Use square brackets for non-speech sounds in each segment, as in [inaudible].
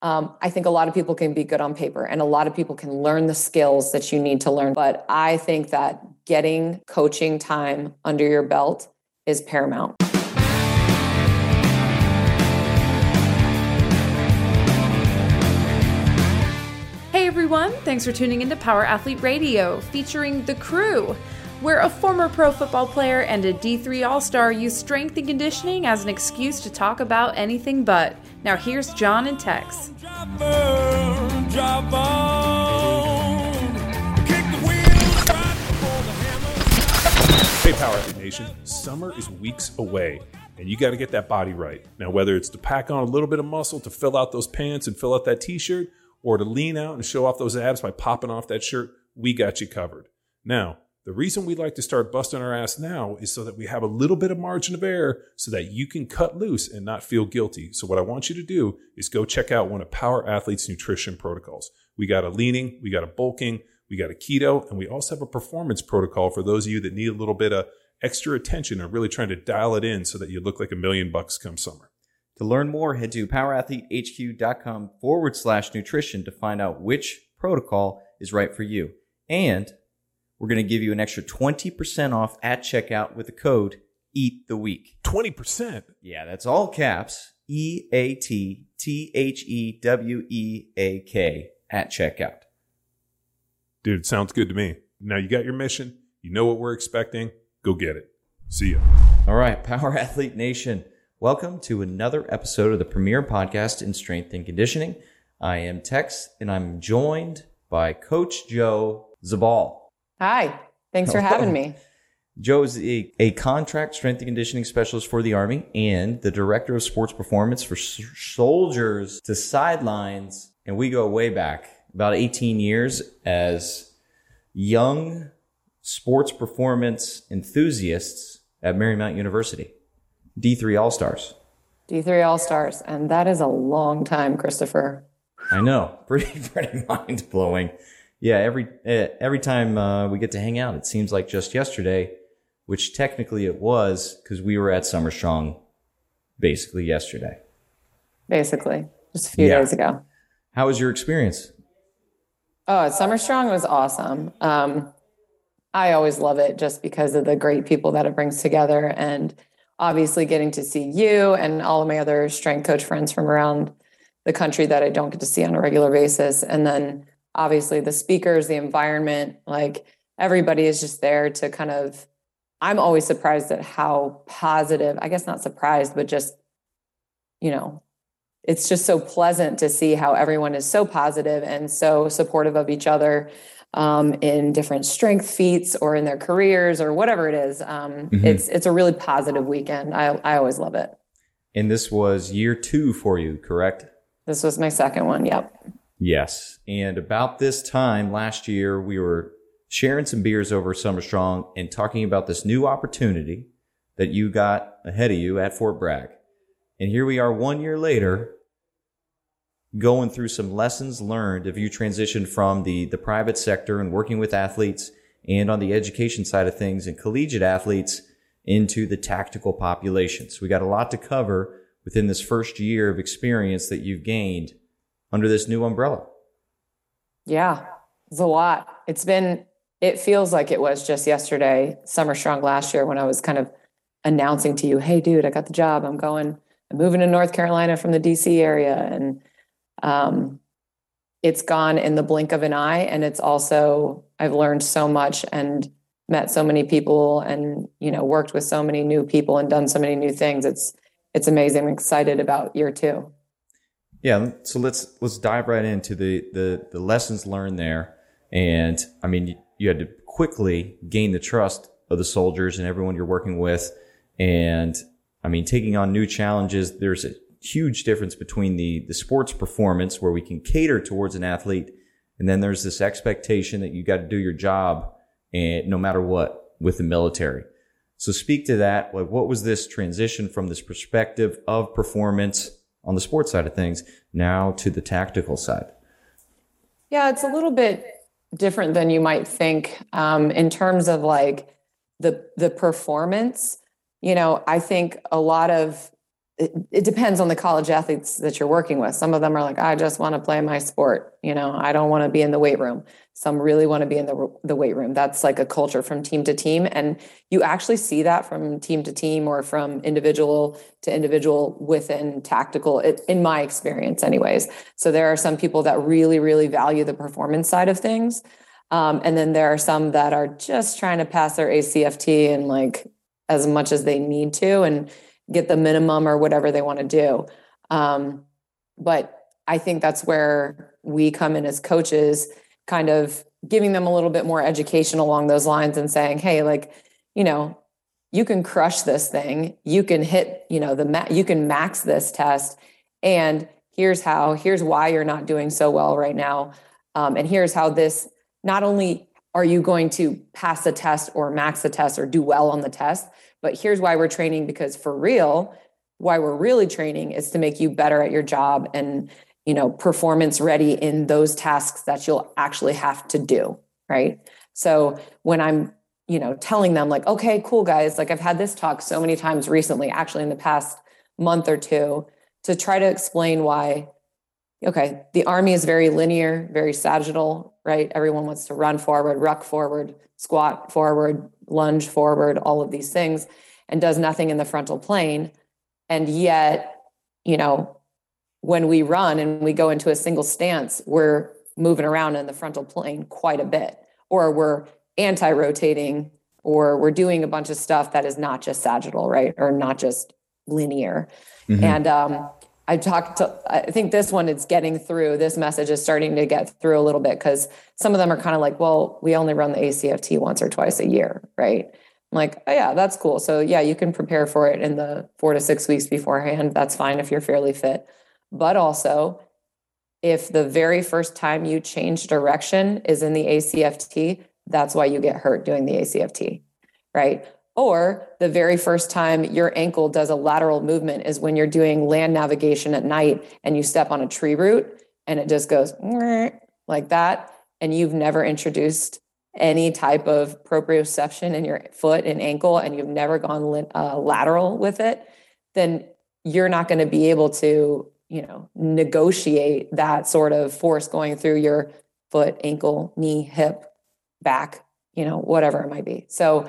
Um, I think a lot of people can be good on paper and a lot of people can learn the skills that you need to learn. But I think that getting coaching time under your belt is paramount. Hey everyone, thanks for tuning into Power Athlete Radio featuring The Crew, where a former pro football player and a D3 All Star use strength and conditioning as an excuse to talk about anything but. Now here's John and Tex. Hey, Power Nation, summer is weeks away, and you got to get that body right. Now, whether it's to pack on a little bit of muscle to fill out those pants and fill out that t shirt, or to lean out and show off those abs by popping off that shirt, we got you covered. Now, the reason we like to start busting our ass now is so that we have a little bit of margin of error so that you can cut loose and not feel guilty. So, what I want you to do is go check out one of Power Athlete's nutrition protocols. We got a leaning, we got a bulking, we got a keto, and we also have a performance protocol for those of you that need a little bit of extra attention or really trying to dial it in so that you look like a million bucks come summer. To learn more, head to powerathletehq.com forward slash nutrition to find out which protocol is right for you. And we're going to give you an extra 20% off at checkout with the code EAT the week. 20%. Yeah, that's all caps. E A T T H E W E A K at checkout. Dude, sounds good to me. Now you got your mission. You know what we're expecting. Go get it. See ya. All right, Power Athlete Nation. Welcome to another episode of the premier podcast in strength and conditioning. I am Tex and I'm joined by Coach Joe Zabal. Hi, thanks for having me. Joe is a, a contract strength and conditioning specialist for the Army and the director of sports performance for s- soldiers to sidelines. And we go way back about 18 years as young sports performance enthusiasts at Marymount University, D3 All Stars. D3 All Stars, and that is a long time, Christopher. I know, [laughs] pretty pretty mind blowing. Yeah, every uh, every time uh, we get to hang out, it seems like just yesterday, which technically it was because we were at Summer Strong, basically yesterday. Basically, just a few Yeah. days ago. How was your experience? Oh, Summer Strong was awesome. Um, I always love it just because of the great people that it brings together, and obviously getting to see you and all of my other strength coach friends from around the country that I don't get to see on a regular basis, and then obviously the speakers, the environment, like everybody is just there to kind of. I'm always surprised at how positive. I guess not surprised, but just you know it's just so pleasant to see how everyone is so positive and so supportive of each other um, in different strength feats or in their careers or whatever it is. Um, Mhm. It's it's a really positive weekend. I I always love it. And this was year two for you, correct? This was my second one. Yep. Yes. And about this time last year, we were sharing some beers over Summer Strong and talking about this new opportunity that you got ahead of you at Fort Bragg. And here we are one year later going through some lessons learned if you transitioned from the, the private sector and working with athletes and on the education side of things and collegiate athletes into the tactical population. So we got a lot to cover within this first year of experience that you've gained under this new umbrella. Yeah, it's a lot. It's been, it feels like it was just yesterday, Summer Strong last year, when I was kind of announcing to you, hey, dude, I got the job. I'm going, I'm moving to North Carolina from the DC area. And um, it's gone in the blink of an eye. And it's also, I've learned so much and met so many people and, you know, worked with so many new people and done so many new things. It's, it's amazing. I'm excited about year two. Yeah, so let's let's dive right into the the the lessons learned there. And I mean, you, you had to quickly gain the trust of the soldiers and everyone you're working with. And I mean, taking on new challenges, there's a huge difference between the the sports performance where we can cater towards an athlete, and then there's this expectation that you got to do your job and no matter what with the military. So speak to that. Like, what was this transition from this perspective of performance on the sports side of things now to the tactical side? Yeah, it's a little bit different than you might think um, in terms of like the the performance. You know, I think a lot of it, it, depends on the college athletes that you're working with. Some of them are like, I just want to play my sport. You know, I don't want to be in the weight room. Some really want to be in the, the weight room. That's like a culture from team to team. And you actually see that from team to team or from individual to individual within tactical, in my experience, anyways. So there are some people that really, really value the performance side of things. Um, and then there are some that are just trying to pass their ACFT and like as much as they need to. And get the minimum or whatever they want to do. Um, but I think that's where we come in as coaches, kind of giving them a little bit more education along those lines and saying, hey, like, you know, you can crush this thing. You can hit, you know, the ma- you can max this test. And here's how, here's why you're not doing so well right now. Um, and here's how this not only are you going to pass the test or max the test or do well on the test, but here's why we're training because for real, why we're really training is to make you better at your job and you know performance ready in those tasks that you'll actually have to do right? So when i'm you know telling them like okay cool guys like i've had this talk so many times recently actually in the past month or two to try to explain why okay the army is very linear very sagittal right everyone wants to run forward ruck forward squat forward lunge forward, all of these things, and does nothing in the frontal plane. And yet, you know, when we run and we go into a single stance, we're moving around in the frontal plane quite a bit, or we're anti rotating, or we're doing a bunch of stuff that is not just sagittal, right? Or not just linear. Mm-hmm. And um, I talked to, I think this one is getting through. This message is starting to get through a little bit because some of them are kind of like, well, we only run the ACFT once or twice a year, right? I'm like, oh, yeah, that's cool. So, yeah, you can prepare for it in the four to six weeks beforehand. That's fine if you're fairly fit. But also, if the very first time you change direction is in the ACFT, that's why you get hurt doing the ACFT, right? Or the very first time your ankle does a lateral movement is when you're doing land navigation at night and you step on a tree root and it just goes like that. And you've never introduced any type of proprioception in your foot and ankle and you've never gone uh, lateral with it, then you're not going to be able to, you know, negotiate that sort of force going through your foot, ankle, knee, hip, back, you know, whatever it might be. So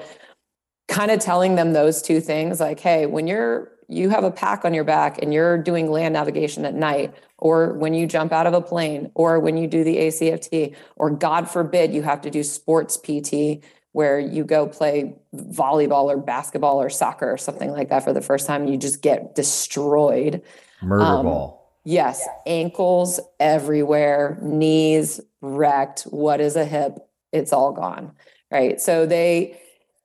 kind of telling them those two things like hey when you're you have a pack on your back and you're doing land navigation at night or when you jump out of a plane or when you do the ACFT or god forbid you have to do sports PT where you go play volleyball or basketball or soccer or something like that for the first time you just get destroyed. Murder um, ball. yes ankles everywhere knees wrecked what is a hip? It's all gone right? So they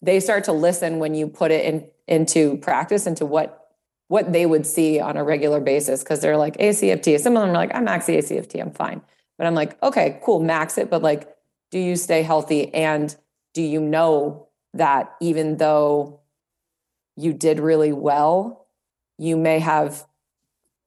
they start to listen when you put it in into practice into what what they would see on a regular basis because they're like ACFT. Some of them are like, I max ACFT, I'm fine. But I'm like, okay, cool, max it. But like, do you stay healthy? And do you know that even though you did really well, you may have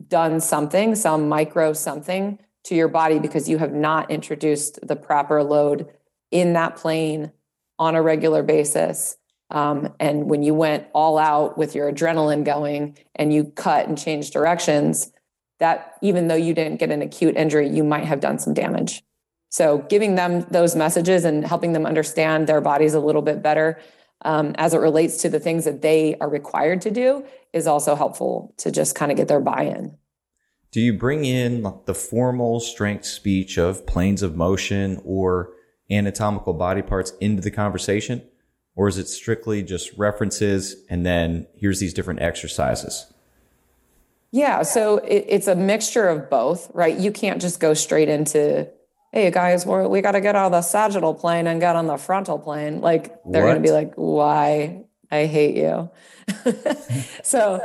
done something, some micro something to your body because you have not introduced the proper load in that plane on a regular basis. Um, and when you went all out with your adrenaline going and you cut and changed directions, that even though you didn't get an acute injury, you might have done some damage. So, giving them those messages and helping them understand their bodies a little bit better um, as it relates to the things that they are required to do is also helpful to just kind of get their buy in. Do you bring in the formal strength speech of planes of motion or anatomical body parts into the conversation? Or is it strictly just references and then here's these different exercises? Yeah, so it, it's a mixture of both, right? You can't just go straight into, hey guys, we we got to get out of the sagittal plane and get on the frontal plane. Like they're going to be like, why? I hate you. [laughs] so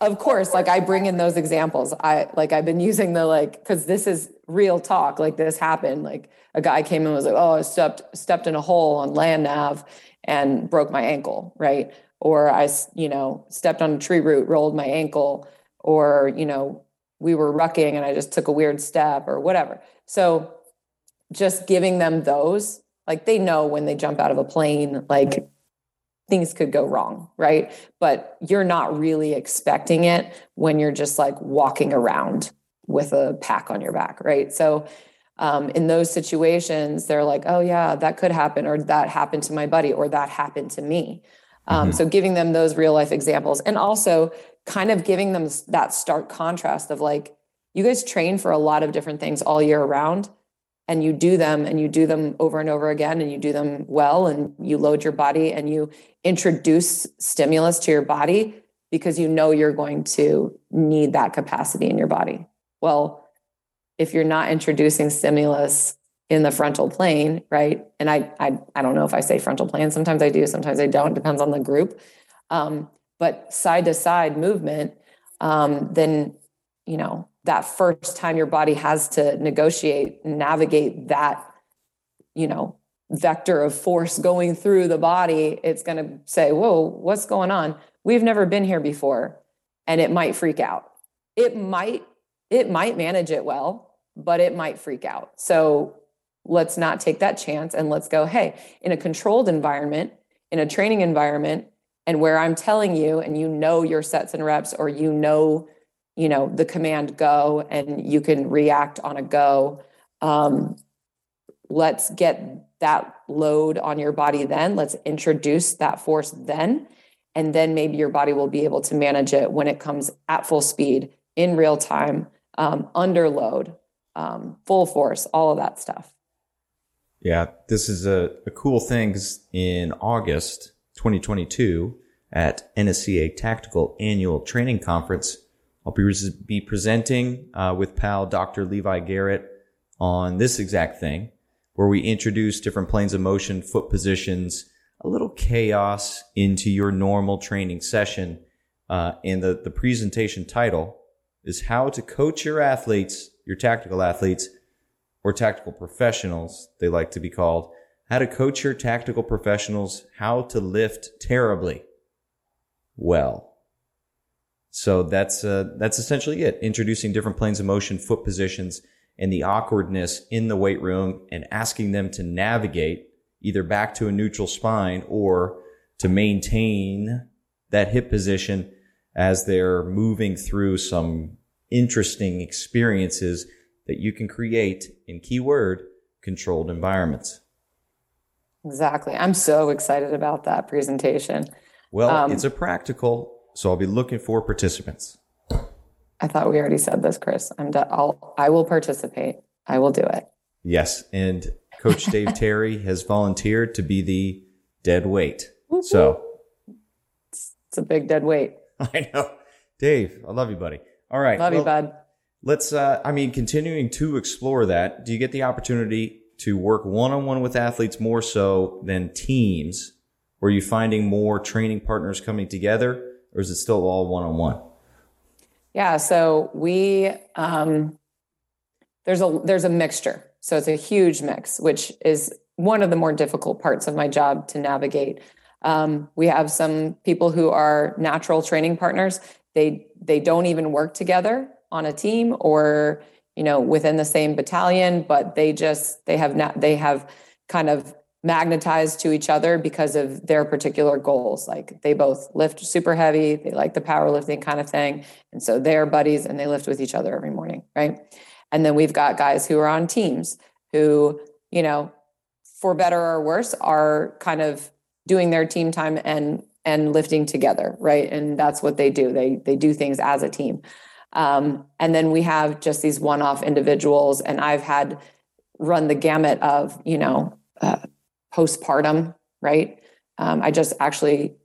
of course like i bring in those examples. I like i've been using the like because this is real talk like this happened. Like a guy came and was like oh i stepped stepped in a hole on land nav and broke my ankle right? Or i you know stepped on a tree root rolled my ankle or you know we were rucking and i just took a weird step or whatever. So just giving them those like they know when they jump out of a plane like things could go wrong, right? But you're not really expecting it when you're just like walking around with a pack on your back, right? So um, in those situations, they're like, oh, yeah, that could happen, or that happened to my buddy, or that happened to me. Um, mm-hmm. So giving them those real life examples and also kind of giving them that stark contrast of like, you guys train for a lot of different things all year round and you do them and you do them over and over again and you do them well and you load your body and you introduce stimulus to your body because you know you're going to need that capacity in your body. Well, if you're not introducing stimulus in the frontal plane, right? And I, I, I don't know if I say frontal plane. Sometimes I do. Sometimes I don't. Depends on the group. Um, but side to side movement, um, then you know that first time your body has to negotiate, navigate that, you know, vector of force going through the body, it's going to say, "Whoa, what's going on? We've never been here before," and it might freak out. It might, it might manage it well, but it might freak out. So let's not take that chance and let's go, hey, in a controlled environment, in a training environment, and where I'm telling you, and you know your sets and reps, or you know, you know, the command go, and you can react on a go. Um, let's get that load on your body then. Let's introduce that force then. And then maybe your body will be able to manage it when it comes at full speed in real time, um, under load, um, full force, all of that stuff. Yeah, this is a, a cool thing in August 2022 at NSCA Tactical Annual Training Conference, I'll be, be presenting uh, with pal Dr. Levi Garrett on this exact thing, where we introduce different planes of motion, foot positions, a little chaos into your normal training session. Uh, and the, the presentation title is how to coach your athletes, your tactical athletes, or tactical professionals, they like to be called, how to coach your tactical professionals how to lift terribly well. So that's uh, that's essentially it. Introducing different planes of motion, foot positions, and the awkwardness in the weight room, and asking them to navigate either back to a neutral spine or to maintain that hip position as they're moving through some interesting experiences that you can create in keyword controlled environments. Exactly. I'm so excited about that presentation. Well, um, it's a practical, so I'll be looking for participants. I thought we already said this, Chris. I'm de- I'll I will participate. I will do it. Yes, and Coach [laughs] Dave Terry has volunteered to be the dead weight. So it's, it's, a big dead weight. [laughs] I know, Dave. I love you, buddy. All right, love well, you, bud. Let's. Uh, I mean, continuing to explore that. Do you get the opportunity to work one on one with athletes more so than teams? Or are you finding more training partners coming together, or is it still all one on one? Yeah, so we um, there's a there's a mixture. So it's a huge mix, which is one of the more difficult parts of my job to navigate. Um, we have some people who are natural training partners. They they don't even work together on a team or you know within the same battalion but they just they have not they have kind of magnetized to each other because of their particular goals. Like they both lift super heavy they like the powerlifting kind of thing and so they're buddies and they lift with each other every morning right? And then we've got guys who are on teams who you know for better or worse are kind of doing their team time and and lifting together right? And that's what they do. They they do things as a team. Um, and then we have just these one off individuals. And I've had run the gamut of, you know, uh, postpartum, right? Um, I just actually,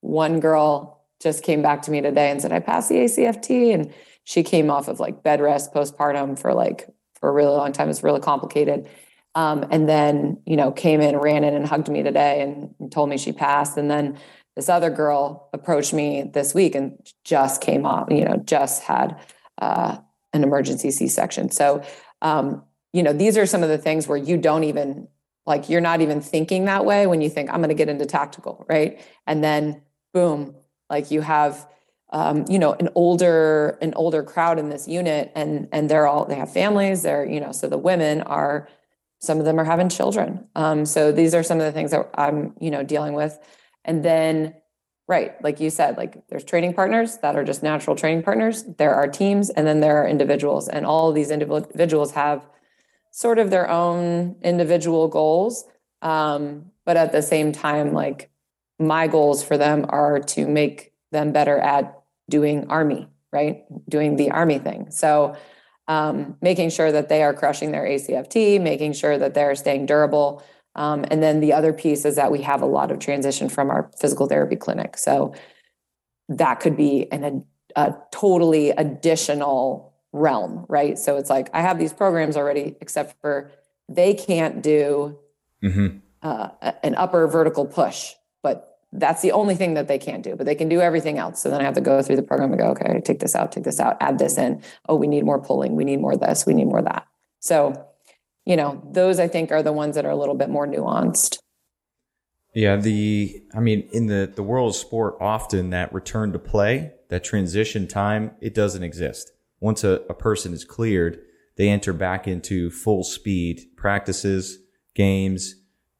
one girl just came back to me today and said, I passed the ACFT. And she came off of like bed rest postpartum for like, for a really long time. It's really complicated. Um, and then, you know, came in, ran in and hugged me today and, and told me she passed. And then this other girl approached me this week and just came off, you know, just had uh, an emergency C-section. So, um, you know, these are some of the things where you don't even like you're not even thinking that way when you think I'm going to get into tactical, right? And then boom, like you have um, you know an older an older crowd in this unit and and they're all they have families they're you know so the women are some of them are having children um, so these are some of the things that i'm you know dealing with And then, right, like you said, like there's training partners that are just natural training partners. There are teams, and then there are individuals, and all these individuals have sort of their own individual goals. Um, but at the same time, like my goals for them are to make them better at doing army, right? Doing the army thing. So um, making sure that they are crushing their ACFT, making sure that they're staying durable. Um, and then the other piece is that we have a lot of transition from our physical therapy clinic. So that could be an, a, a totally additional realm, right? So it's like I have these programs already, except for they can't do mm-hmm. uh, an upper vertical push, but that's the only thing that they can't do, but they can do everything else. So then I have to go through the program and go, okay, take this out, take this out, add this in. Oh, we need more pulling. We need more this. We need more that. So, you know, those I think are the ones that are a little bit more nuanced. Yeah, the I mean, in the the world of sport, often that return to play, that transition time, it doesn't exist. Once a, a person is cleared, they enter back into full speed practices, games,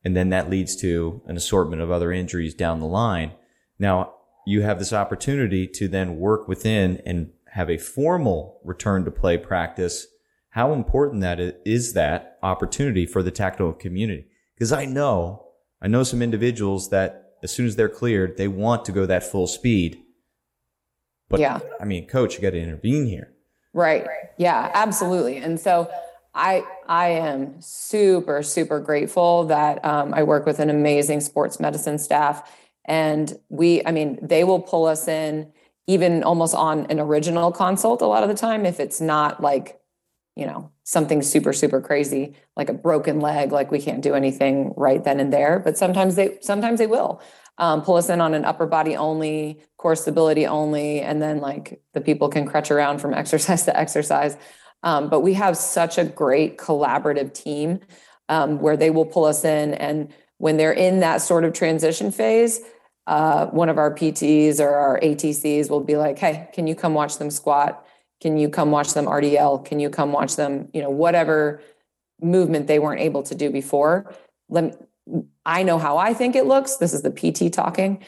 and then that leads to an assortment of other injuries down the line. Now, you have this opportunity to then work within and have a formal return to play practice. How important that is that opportunity for the tactical community? Because I know, I know some individuals that as soon as they're cleared, they want to go that full speed. But yeah, I mean, coach, you got to intervene here. Right. Yeah, absolutely. And so I I am super super grateful that um, I work with an amazing sports medicine staff, and we I mean they will pull us in even almost on an original consult a lot of the time if it's not like you know something super super crazy like a broken leg like we can't do anything right then and there but sometimes they sometimes they will um, pull us in on an upper body only core stability only and then like the people can crutch around from [laughs] exercise to exercise um, but we have such a great collaborative team um, where they will pull us in. And when they're in that sort of transition phase, uh, one of our PTs or our ATCs will be like, hey, can you come watch them squat? Can you come watch them RDL? Can you come watch them, you know, whatever movement they weren't able to do before? Let me, I know how I think it looks. This is the PT talking.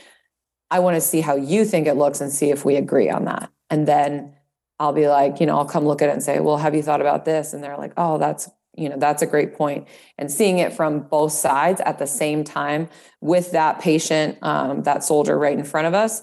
I want to see how you think it looks and see if we agree on that. And then I'll be like, you know, I'll come look at it and say, well, have you thought about this? And they're like, oh, that's, you know, that's a great point. And seeing it from both sides at the same time with that patient, um, that soldier right in front of us,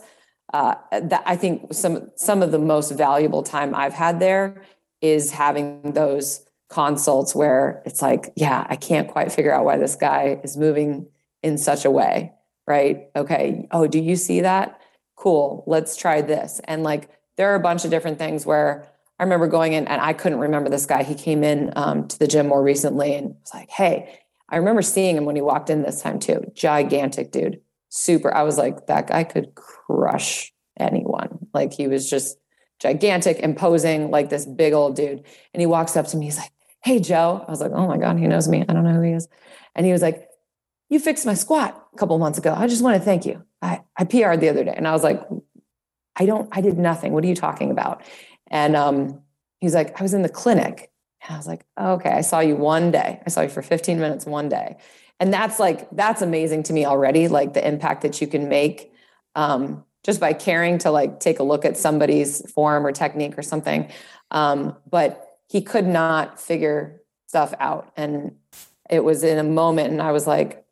uh, that I think some some of the most valuable time I've had there is having those consults where it's like, yeah, I can't quite figure out why this guy is moving in such a way, right? Okay. Oh, do you see that? Cool. Let's try this. And like there are a bunch of different things where I remember going in and I couldn't remember this guy. He came in um, to the gym more recently and was like, Hey, I remember seeing him when he walked in this time too. Gigantic dude, super. I was like, that guy could crush anyone. Like he was just gigantic, imposing, like this big old dude. And he walks up to me. He's like, Hey, Joe. I was like, Oh my God, he knows me. I don't know who he is. And he was like, You fixed my squat a couple months ago. I just want to thank you. I, I PR'd the other day. And I was like, I don't, I did nothing. What are you talking about? And um, he's like, I was in the clinic. And I was like, okay, I saw you one day. I saw you for 15 minutes one day. And that's like, that's amazing to me already, like the impact that you can make um, just by caring to like take a look at somebody's form or technique or something. Um, but he could not figure stuff out. And it was in a moment, and I was like,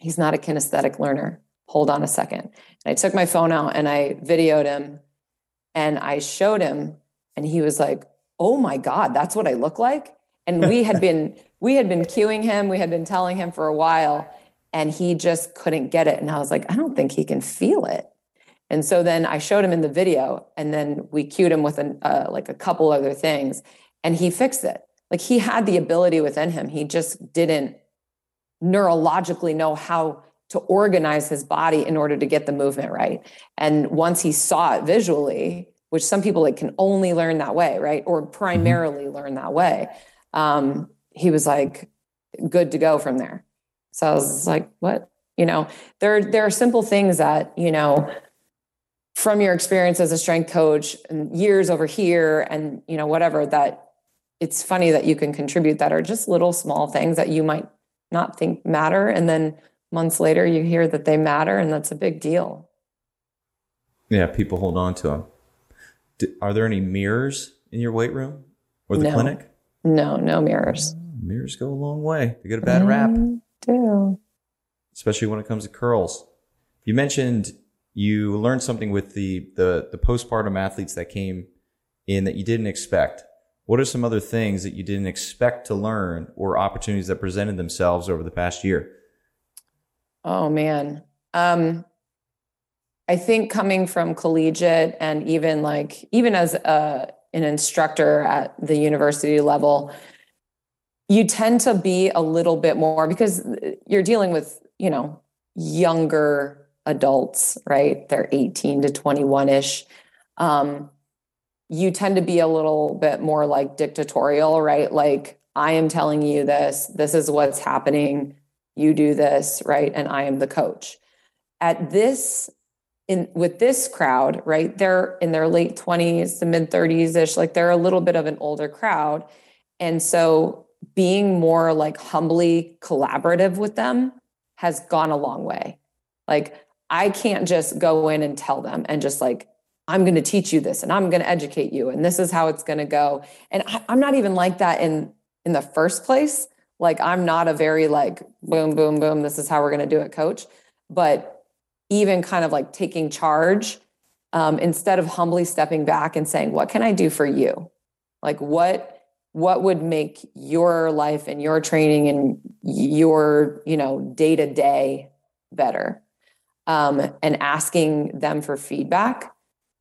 he's not a kinesthetic learner hold on a second. And I took my phone out and I videoed him and I showed him and he was like, "Oh my god, that's what I look like?" And we had [laughs] been we had been cueing him, we had been telling him for a while and he just couldn't get it and I was like, "I don't think he can feel it." And so then I showed him in the video and then we cued him with an, uh, like a couple other things and he fixed it. Like he had the ability within him. He just didn't neurologically know how to organize his body in order to get the movement right. And once he saw it visually, which some people like can only learn that way, right? Or mm-hmm. primarily mm-hmm. learn that way. Um, he was like good to go from there. So I was like, what? You know, there there are simple things that, you know, from your experience as a strength coach and years over here and you know whatever that it's funny that you can contribute that are just little small things that you might not think matter and then months later you hear that they matter and that's a big deal. Yeah, people hold on to them. D- are there any mirrors in your weight room or the No. clinic? No, no mirrors. Oh, mirrors go a long way. They get a bad rap, do. especially when it comes to curls. You mentioned you learned something with the, the, the postpartum athletes that came in that you didn't expect. What are some other things that you didn't expect to learn or opportunities that presented themselves over the past year? Oh man. Um I think coming from collegiate and even like even as a an instructor at the university level, you tend to be a little bit more because you're dealing with, you know, younger adults, right? They're 18 to 21ish. Um you tend to be a little bit more like dictatorial, right? Like I am telling you this, this is what's happening you do this right? And i am the coach. At this in with this crowd right they're in their late 20s to mid 30s ish like they're a little bit of an older crowd. And so being more like humbly collaborative with them has gone a long way. Like i can't just go in and tell them and just like i'm going to teach you this and i'm going to educate you and this is how it's going to go and I, i'm not even like that in in the first place like I'm not a very like boom, boom, boom, this is how we're going to do it, coach. But even kind of like taking charge um, instead of humbly stepping back and saying, what can I do for you? Like what what would make your life and your training and your you know day to day better um, and asking them for feedback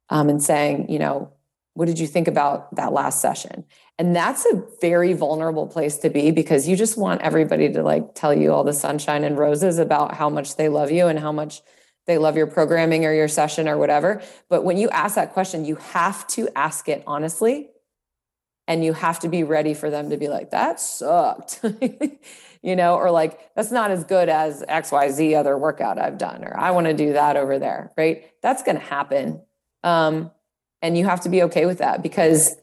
um, and saying you know what did you think about that last session and that's a very vulnerable place to be because you just want everybody to like tell you all the sunshine and roses about how much they love you and how much they love your programming or your session or whatever. But when you ask that question, you have to ask it honestly. And you have to be ready for them to be like, that sucked, [laughs] you know, or like, that's not as good as XYZ other workout I've done, or I want to do that over there, right? That's to happen. Um, and you have to be okay with that because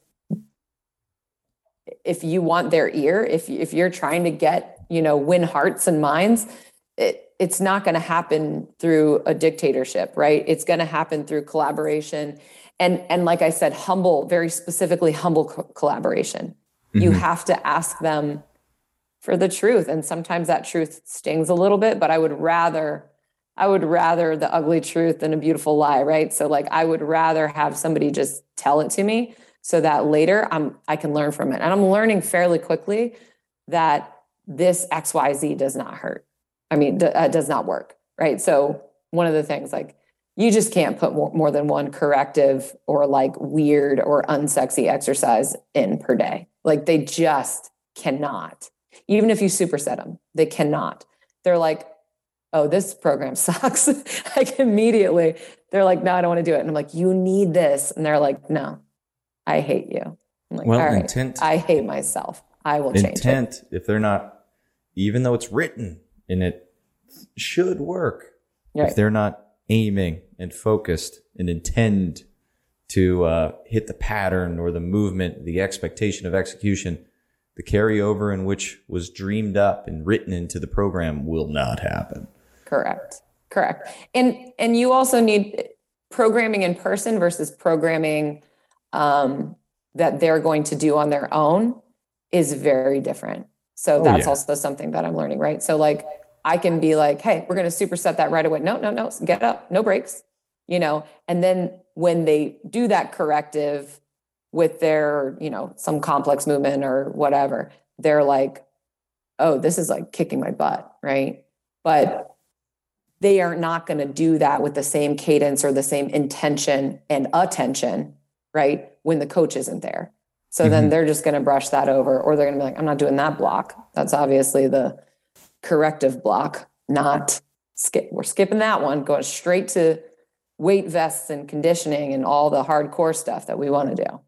if you want their ear, if if you're trying to get, you know, win hearts and minds, it it's not going to happen through a dictatorship, right? It's going to happen through collaboration and and like I said, humble, very specifically humble co- collaboration. You Mhm. have to ask them for the truth and sometimes that truth stings a little bit, but I would rather I would rather the ugly truth than a beautiful lie, right? So like I would rather have somebody just tell it to me so that later I'm I can learn from it. And I'm learning fairly quickly that this XYZ does not hurt. I mean, d- uh, does not work, right? So one of the things like you just can't put more, more than one corrective or like weird or unsexy exercise in per day. Like they just cannot. Even if you superset them, they cannot. They're like, oh, this program [laughs] sucks. like immediately, they're like, no, I don't want to do it. And I'm like, you need this. And they're like, no, I hate you. I'm like, Well, all right, intent- I hate myself. I will change. Intent, if they're not, even though it's written and it should work, Right. if they're not aiming and focused and intend to uh, hit the pattern or the movement, the expectation of execution, the carryover in which was dreamed up and written into the program will not happen. Correct. Correct. And and you also need programming in person versus programming um, that they're going to do on their own is very different. So Oh, that's yeah. also something that I'm learning, right? So like I can be like, hey, we're going to superset that right away. No, no, no, get up, no breaks, you know. And then when they do that corrective with their, you know, some complex movement or whatever, they're like, oh, this is like kicking my butt, right? But they are not going to do that with the same cadence or the same intention and attention, right? When the coach isn't there. So then Mhm. they're just going to brush that over, or they're going to be like, I'm not doing that block. That's obviously the corrective block, not skip. We're skipping that one, going straight to weight vests and conditioning and all the hardcore stuff that we want to do.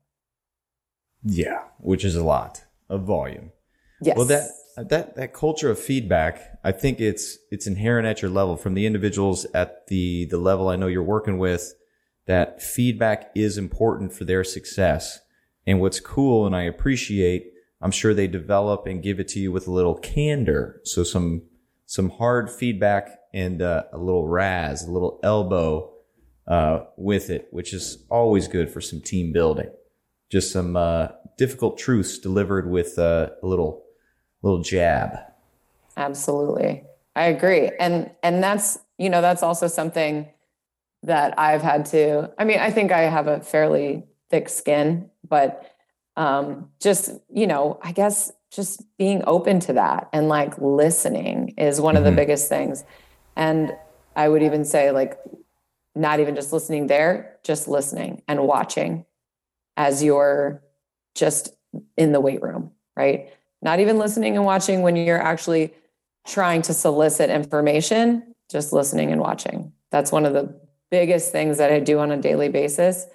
Yeah, which is a lot of volume. Yes. Well, that that that culture of feedback, I think it's it's inherent at your level from the individuals at the the level I know you're working with. That feedback is important for their success. And what's cool, and I appreciate, I'm sure they develop and give it to you with a little candor. So some some hard feedback and uh, a little razz, a little elbow uh, with it, which is always good for some team building. Just some uh, difficult truths delivered with uh, a little little jab. Absolutely. I agree. And and that's, you know, that's also something that I've had to I mean, I think I have a fairly thick skin, but um just, you know, I guess just being open to that and like listening is one mm-hmm. of the mm-hmm. biggest things. And I would even say like not even just listening there, just listening and watching as you're just in the weight room, right? Not even listening and watching when you're actually trying to solicit information, just listening and watching. That's one of the biggest things that I do on a daily basis.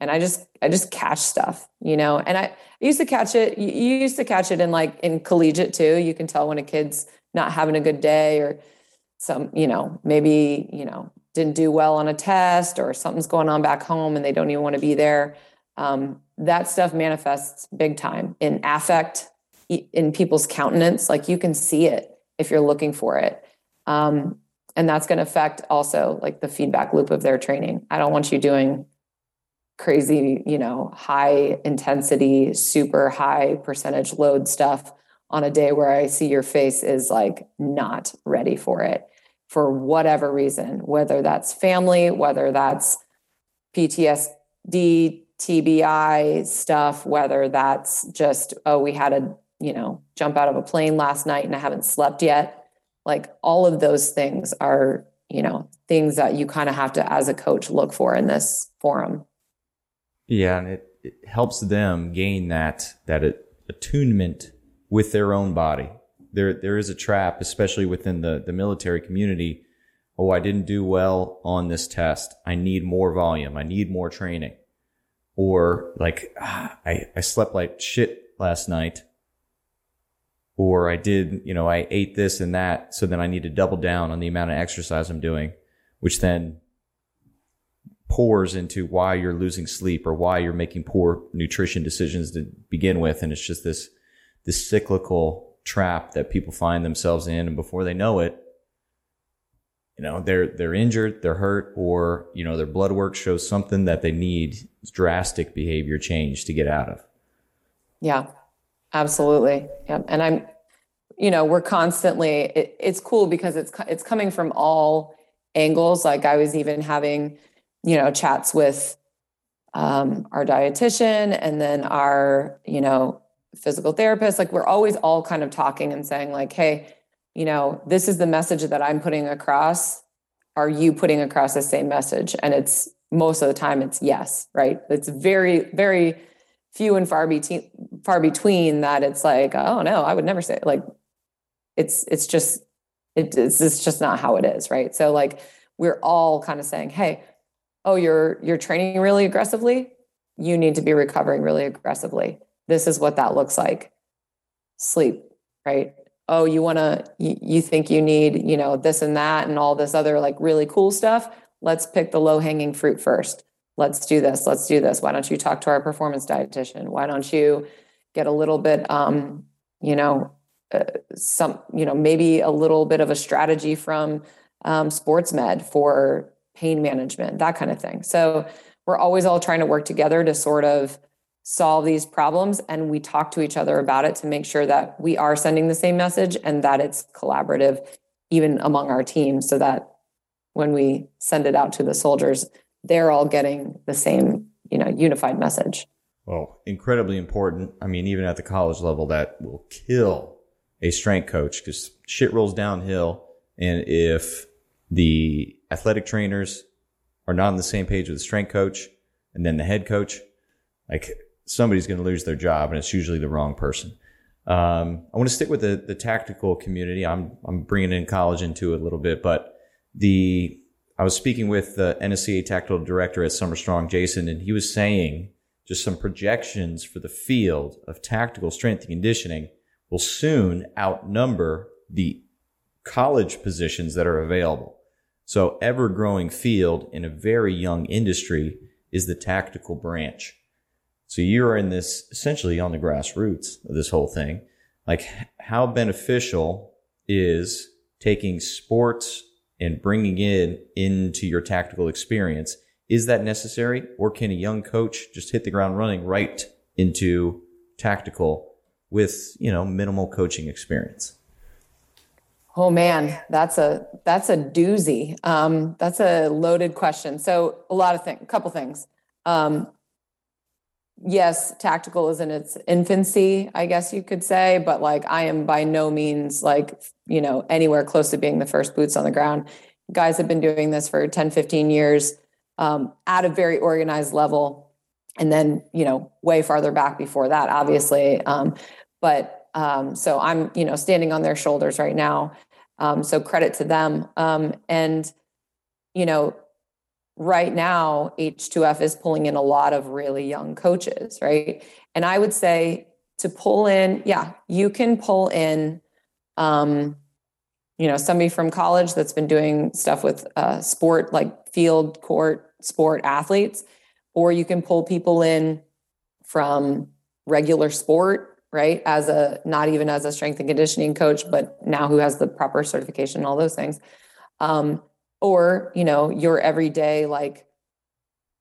And I just I just catch stuff, you know. And I, I used to catch it. You used to catch it in like in collegiate too. You can tell when a kid's not having a good day or some, you know, maybe, you know, didn't do well on a test or something's going on back home and they don't even want to be there. Um, that stuff manifests big time in affect, in people's countenance. Like you can see it if you're looking for it. Um, and that's going to affect also like the feedback loop of their training. I don't want you doing crazy, you know, high intensity, super high percentage load stuff on a day where I see your face is like not ready for it for whatever reason, whether that's family, whether that's PTSD, TBI stuff, whether that's just, oh, we had a you know, jump out of a plane last night and I haven't slept yet. Like all of those things are, you know, things that you kind of have to, as a coach, look for in this forum. Yeah. And it, it helps them gain that, that attunement with their own body. There, there is a trap, especially within the, the military community. Oh, I didn't do well on this test. I need more volume. I need more training. Or like, ah, I, I slept like shit last night or I did, you know, I ate this and that. So then I need to double down on the amount of exercise I'm doing, which then pours into why you're losing sleep or why you're making poor nutrition decisions to begin with. And it's just this, this cyclical trap that people find themselves in. And before they know it, you know, they're, they're injured, they're hurt, or, you know, their blood work shows something that they need drastic behavior change to get out of. Yeah. Absolutely. Yeah. And I'm, you know, we're constantly, it, it's cool because it's, it's coming from all angles. Like I was even having, you know, chats with um, our dietitian and then our, you know, physical therapist. Like we're always all kind of talking and saying like, Hey, you know, this is the message that I'm putting across. Are you putting across the same message? And it's most of the time it's yes, right? It's very, very, few and far between far between that it's like oh no i would never say like it's it's just it, it's, it's just not how it is right? So like we're all kind of saying hey oh you're you're training really aggressively? You need to be recovering really aggressively. This is what that looks like. Sleep right? Oh you want to you, you think you need you know this and that and all this other like really cool stuff? Let's pick the low hanging fruit first let's do this let's do this. Why don't you talk to our performance dietitian? Why don't you get a little bit um, you know uh, some you know maybe a little bit of a strategy from um, sports med for pain management that kind of thing. So we're always all trying to work together to sort of solve these problems and we talk to each other about it to make sure that we are sending the same message and that it's collaborative even among our team so that when we send it out to the soldiers they're all getting the same, you know, unified message. Well, incredibly important. I mean, even at the college level, that will kill a strength coach because shit rolls downhill. And if the athletic trainers are not on the same page with the strength coach and then the head coach, like somebody's going to lose their job and it's usually the wrong person. Um, I want to stick with the, the tactical community. I'm, I'm bringing in college into it a little bit, but the I was speaking with the NSCA tactical director at Summer Strong, Jason, and he was saying just some projections for the field of tactical strength and conditioning will soon outnumber the college positions that are available. So ever growing field in a very young industry is the tactical branch. So you're in this essentially on the grassroots of this whole thing. Like how beneficial is taking sports and bringing it into your tactical experience. Is that necessary or can a young coach just hit the ground running right into tactical with, you know, minimal coaching experience? Oh man, that's a that's a doozy. Um, that's a loaded question. So a lot of things, a couple things. Um, yes, tactical is in its infancy, I guess you could say, but like I am by no means like, you know, anywhere close to being the first boots on the ground. Guys have been doing this for 10, 15 years um, at a very organized level. And then, you know, way farther back before that, obviously. Um, but um, so I'm, you know, standing on their shoulders right now. Um, so credit to them. Um, and, you know, right now H2F is pulling in a lot of really young coaches, right? And I would say to pull in, yeah, you can pull in um, you know, somebody from college that's been doing stuff with uh, sport like field court sport athletes, or you can pull people in from regular sport, right? As a not even as a strength and conditioning coach, but now who has the proper certification and all those things. Um, or you know your everyday like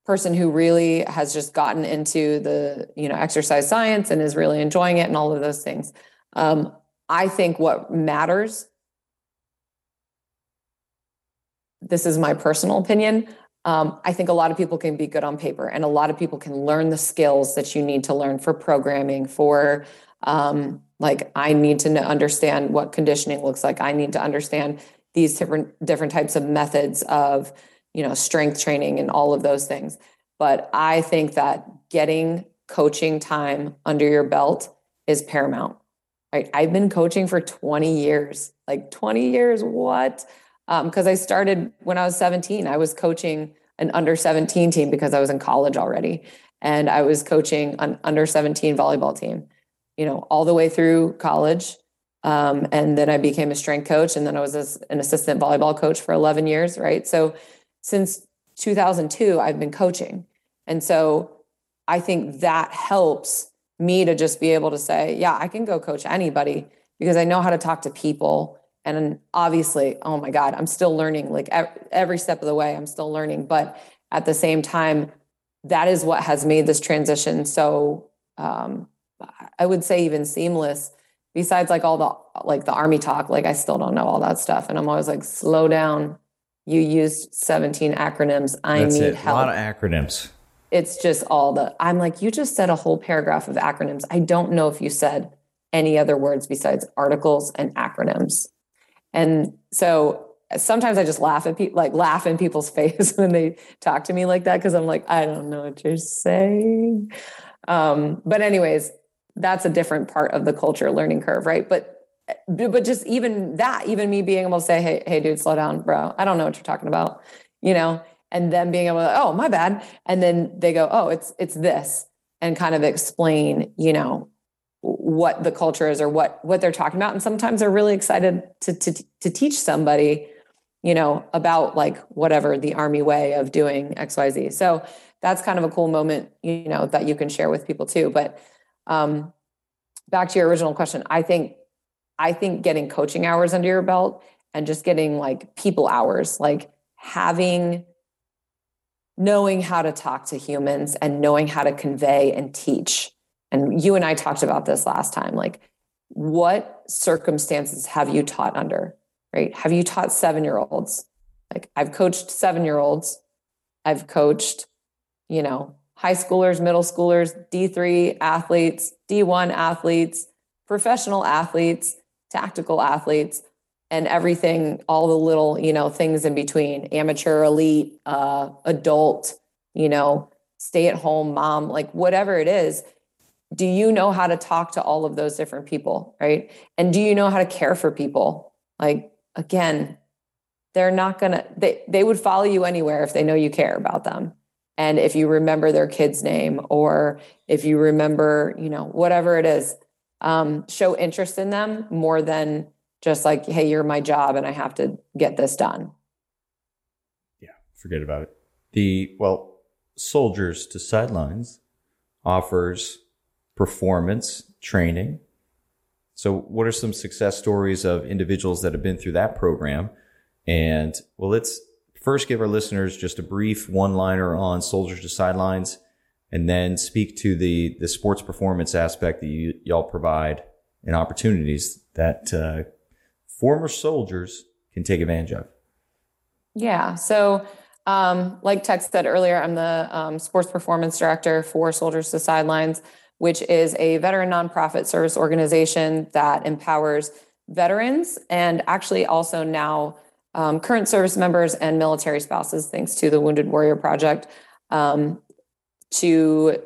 person who really has just gotten into the you know exercise science and is really enjoying it and all of those things. Um, i think what matters this is my personal opinion um, i think a lot of people can be good on paper and a lot of people can learn the skills that you need to learn for programming for um, like i need to understand what conditioning looks like. I need to understand these different different types of methods of you know strength training and all of those things. But i think that getting coaching time under your belt is paramount. Right? I've been coaching for 20 years. Like 20 years what? Because um, i started when i was 17 i was coaching an under 17 team because i was in college already. And i was coaching an under 17 volleyball team you know all the way through college um, and then I became a strength coach, and then I was an assistant volleyball coach for 11 years, right? So since 2002, I've been coaching. And so I think that helps me to just be able to say, yeah, I can go coach anybody because I know how to talk to people. And obviously, oh my God, I'm still learning like every step of the way, I'm still learning. But at the same time, that is what has made this transition so, um, I would say, even seamless besides like all the like the army talk like i still don't know all that stuff. And i'm always like slow down. You used 17 acronyms. I That's need it. help a lot of acronyms. It's just all the i'm like you just said a whole paragraph of acronyms. I don't know if you said any other words besides articles and acronyms. And so sometimes i just laugh at people like laugh in people's [laughs] face when they talk to me like that because i'm like i don't know what you're saying. Um, but anyways that's a different part of the culture learning curve, right? But but just even that, even me being able to say, hey, hey, dude, slow down, bro. I don't know what you're talking about, you know, and then being able to, oh, my bad. And then they go, oh, it's it's this, and kind of explain, you know, what the culture is or what what they're talking about. And sometimes they're really excited to to to teach somebody, you know, about like whatever the army way of doing XYZ. So that's kind of a cool moment, you know, that you can share with people too. But um, back to your original question, I think I think getting coaching hours under your belt and just getting like people hours, like having knowing how to talk to humans and knowing how to convey and teach. And you and I talked about this last time. Like, what circumstances have you taught under? Right? Have you taught seven year olds? Like, I've coached seven year olds. I've coached, you know, high schoolers, middle schoolers, D3 athletes, D1 athletes, professional athletes, tactical athletes, and everything, all the little, you know, things in between amateur, elite, uh, adult, you know, stay at home mom, like whatever it is. Do you know how to talk to all of those different people? Right. And do you know how to care for people? Like, again, they're not gonna they they would follow you anywhere if they know you care about them and if you remember their kid's name or if you remember you know whatever it is um, show interest in them more than just like hey you're my job and i have to get this done. Yeah forget about it. The well soldiers to sidelines offers performance training. So, what are some success stories of individuals that have been through that program? And well, let's first give our listeners just a brief one liner on Soldiers to Sidelines and then speak to the, the sports performance aspect that you, y'all provide and opportunities that uh, former soldiers can take advantage of. Yeah. So, um, like Tex said earlier, I'm the um, sports performance director for Soldiers to Sidelines, which is a veteran nonprofit service organization that empowers veterans and actually also now um, current service members and military spouses, thanks to the Wounded Warrior Project, um, to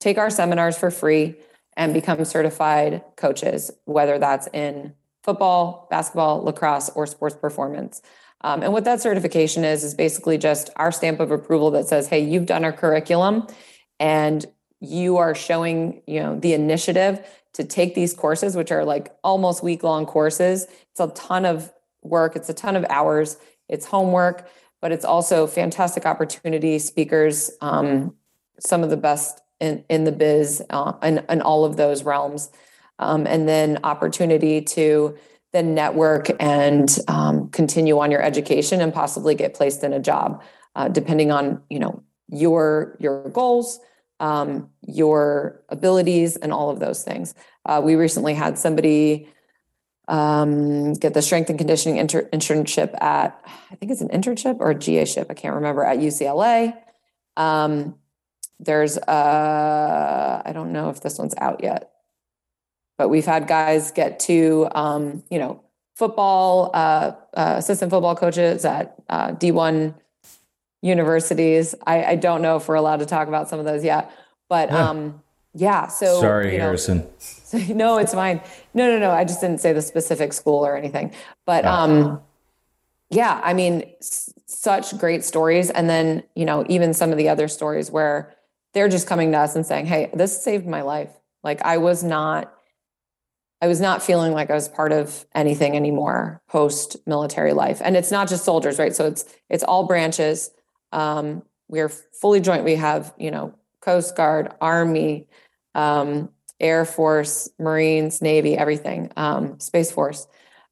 take our seminars for free and become certified coaches, whether that's in football, basketball, lacrosse, or sports performance. Um, and what that certification is, is basically just our stamp of approval that says, hey, you've done our curriculum and you are showing, you know, the initiative to take these courses, which are like almost week long courses. It's a ton of work, it's a ton of hours, it's homework, but it's also fantastic opportunity, speakers, um, some of the best in, in the biz uh, in, in all of those realms. Um, and then opportunity to then network and um, continue on your education and possibly get placed in a job, uh, depending on you know your your goals, um, your abilities, and all of those things. Uh, we recently had somebody um, get the strength and conditioning inter- internship at I think it's an internship or a GA ship. I can't remember at UCLA. Um, there's uh, I don't know if this one's out yet but we've had guys get to um, you know football uh, uh, assistant football coaches at uh, D1 universities. I, I, don't know if we're allowed to talk about some of those yet, but yeah. Um, yeah so sorry, you know, Harrison. So, [laughs] no, it's fine. No, no, no. I just didn't say the specific school or anything, but um, yeah, I mean, s- such great stories, and then you know even some of the other stories where they're just coming to us and saying, "Hey, this saved my life." Like I was not I was not feeling like I was part of anything anymore post military life. And it's not just soldiers, right? So it's it's all branches. Um, we are fully joint. We have you know Coast Guard, Army, um, Air Force, Marines, Navy, everything, um, Space Force.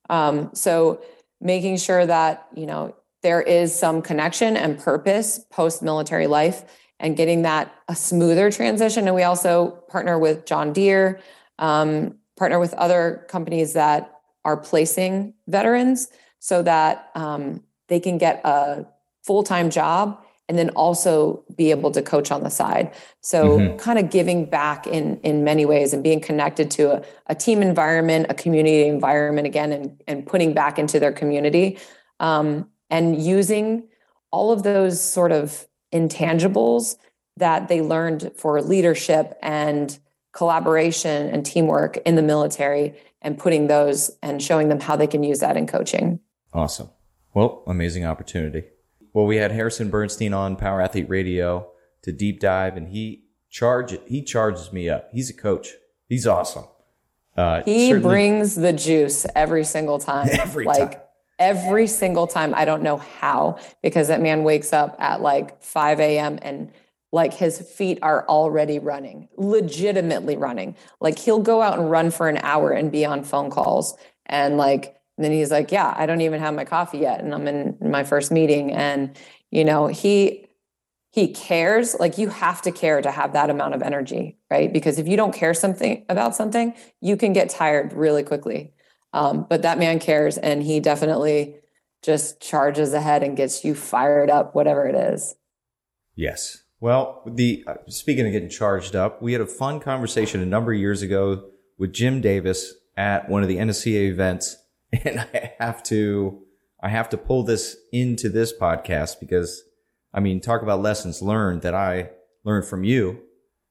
Um, so making sure that you know there is some connection and purpose post military life and getting that a smoother transition. And we also partner with John Deere. Um, partner with other companies that are placing veterans so that um, they can get a full-time job and then also be able to coach on the side so mm-hmm. kind of giving back in in many ways and being connected to a, a team environment a community environment again and, and putting back into their community um, and using all of those sort of intangibles that they learned for leadership and collaboration and teamwork in the military and putting those and showing them how they can use that in coaching. Awesome. Well, amazing opportunity. Well, we had Harrison Bernstein on Power Athlete Radio to deep dive, and he charge he charges me up. He's a coach. He's awesome. Uh, he brings the juice every single time. [laughs] Every like, time. Every single time. I don't know how because that man wakes up at like 5 a.m. and like his feet are already running, legitimately running. Like he'll go out and run for an hour and be on phone calls. And like, and then he's like, Yeah, I don't even have my coffee yet. And I'm in my first meeting. And, you know, he, he cares. Like you have to care to have that amount of energy right? Because if you don't care something about something you can get tired really quickly. Um, but that man cares and he definitely just charges ahead and gets you fired up whatever it is. Yes. Well, the uh, speaking of getting charged up, we had a fun conversation a number of years ago with Jim Davis at one of the NSCA events, [laughs] and I have to I have to pull this into this podcast because I mean, talk about lessons learned that I learned from you,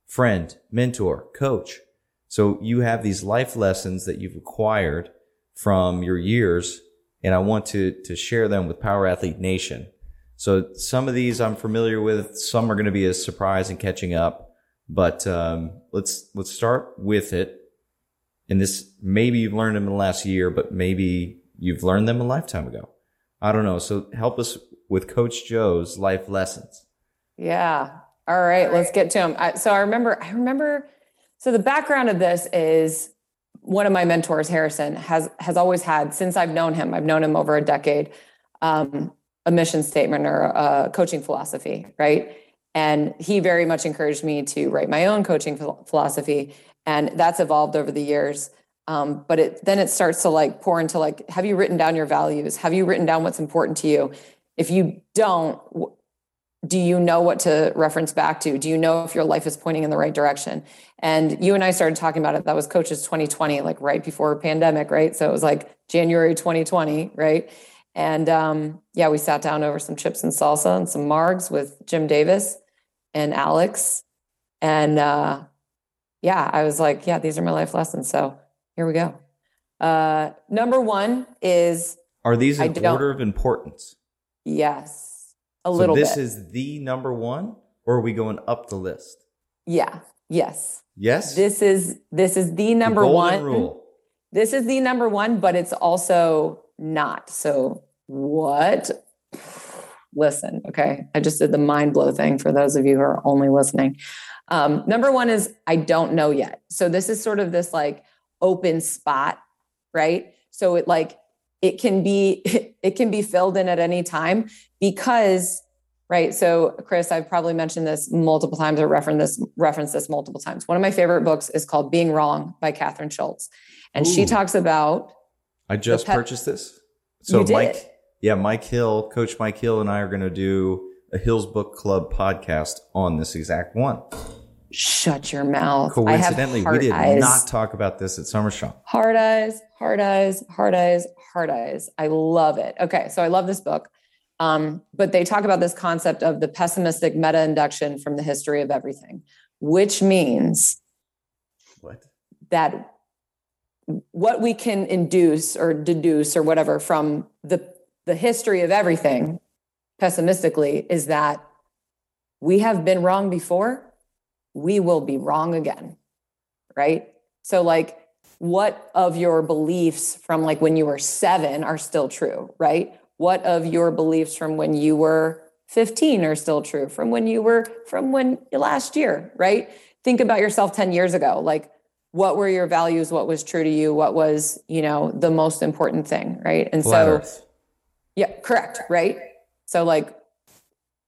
friend, mentor, coach. So you have these life lessons that you've acquired from your years, and I want to to share them with Power Athlete Nation. So some of these I'm familiar with. Some are going to be a surprise and catching up. But um, let's let's start with it. And this maybe you've learned them in the last year, but maybe you've learned them a lifetime ago. I don't know. So help us with Coach Joe's life lessons. Yeah. All right. Let's get to them. I, so I remember. I remember. So the background of this is one of my mentors, Harrison, has has always had since I've known him. I've known him over a decade. Um, a mission statement or a coaching philosophy, right? And he very much encouraged me to write my own coaching philosophy, and that's evolved over the years. Um, but it then it starts to like pour into like, have you written down your values? Have you written down what's important to you? If you don't, do you know what to reference back to? Do you know if your life is pointing in the right direction? And you and I started talking about it. That was Coaches 2020, like right before pandemic, right? So it was like January 2020, right? And um, yeah, we sat down over some chips and salsa and some margs with Jim Davis and Alex. And uh, yeah, I was like, yeah, these are my life lessons. So here we go. Uh, number one is Are these in order of importance? Yes a so little this bit. is the number one, or are we going up the list? Yeah. Yes. Yes. This is this is the number the one rule. This is the number one, but it's also not. So what? Listen, okay. I just did the mind blow thing for those of you who are only listening. Um, number one is I don't know yet. So this is sort of this like open spot, right? So it like it can be [laughs] it can be filled in at any time because right so chris i've probably mentioned this multiple times or referenced this referenced this multiple times one of my favorite books is called being wrong by kathryn schulz and Ooh. she talks about i just purchased this so mike yeah mike hill coach mike hill and i are going to do a hills book club podcast on this exact one shut your mouth. Coincidentally, we did eyes. not talk about this at Summer Shop. Hard eyes, hard eyes, hard eyes, hard eyes. I love it. Okay, so I love this book. Um, but they talk about this concept of the pessimistic meta induction from the history of everything, which means what? that what we can induce or deduce or whatever from the the history of everything pessimistically is that we have been wrong before we will be wrong again. Right. So, like, what of your beliefs from like when you were seven are still true? Right. What of your beliefs from when you were 15 are still true from when you were from when last year? Right. Think about yourself 10 years ago. Like, what were your values? What was true to you? What was, you know, the most important thing? Right. And Flat so, Earth. yeah, correct. Right. So, like,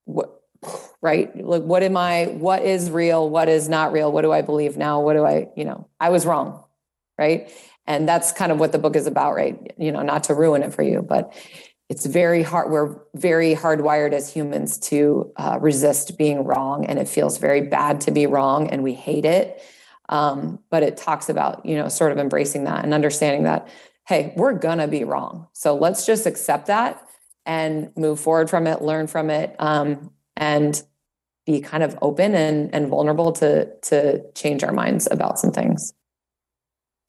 what, right? Like what am i what is real? What is not real? What do i believe now? What do i you know i was wrong right? And that's kind of what the book is about right? You know not to ruin it for you but it's very hard we're very hardwired as humans to uh, resist being wrong and it feels very bad to be wrong and we hate it. Um, but it talks about you know sort of embracing that and understanding that hey we're gonna be wrong. So let's just accept that and move forward from it learn from it. Um, and be kind of open and, and vulnerable to to change our minds about some things.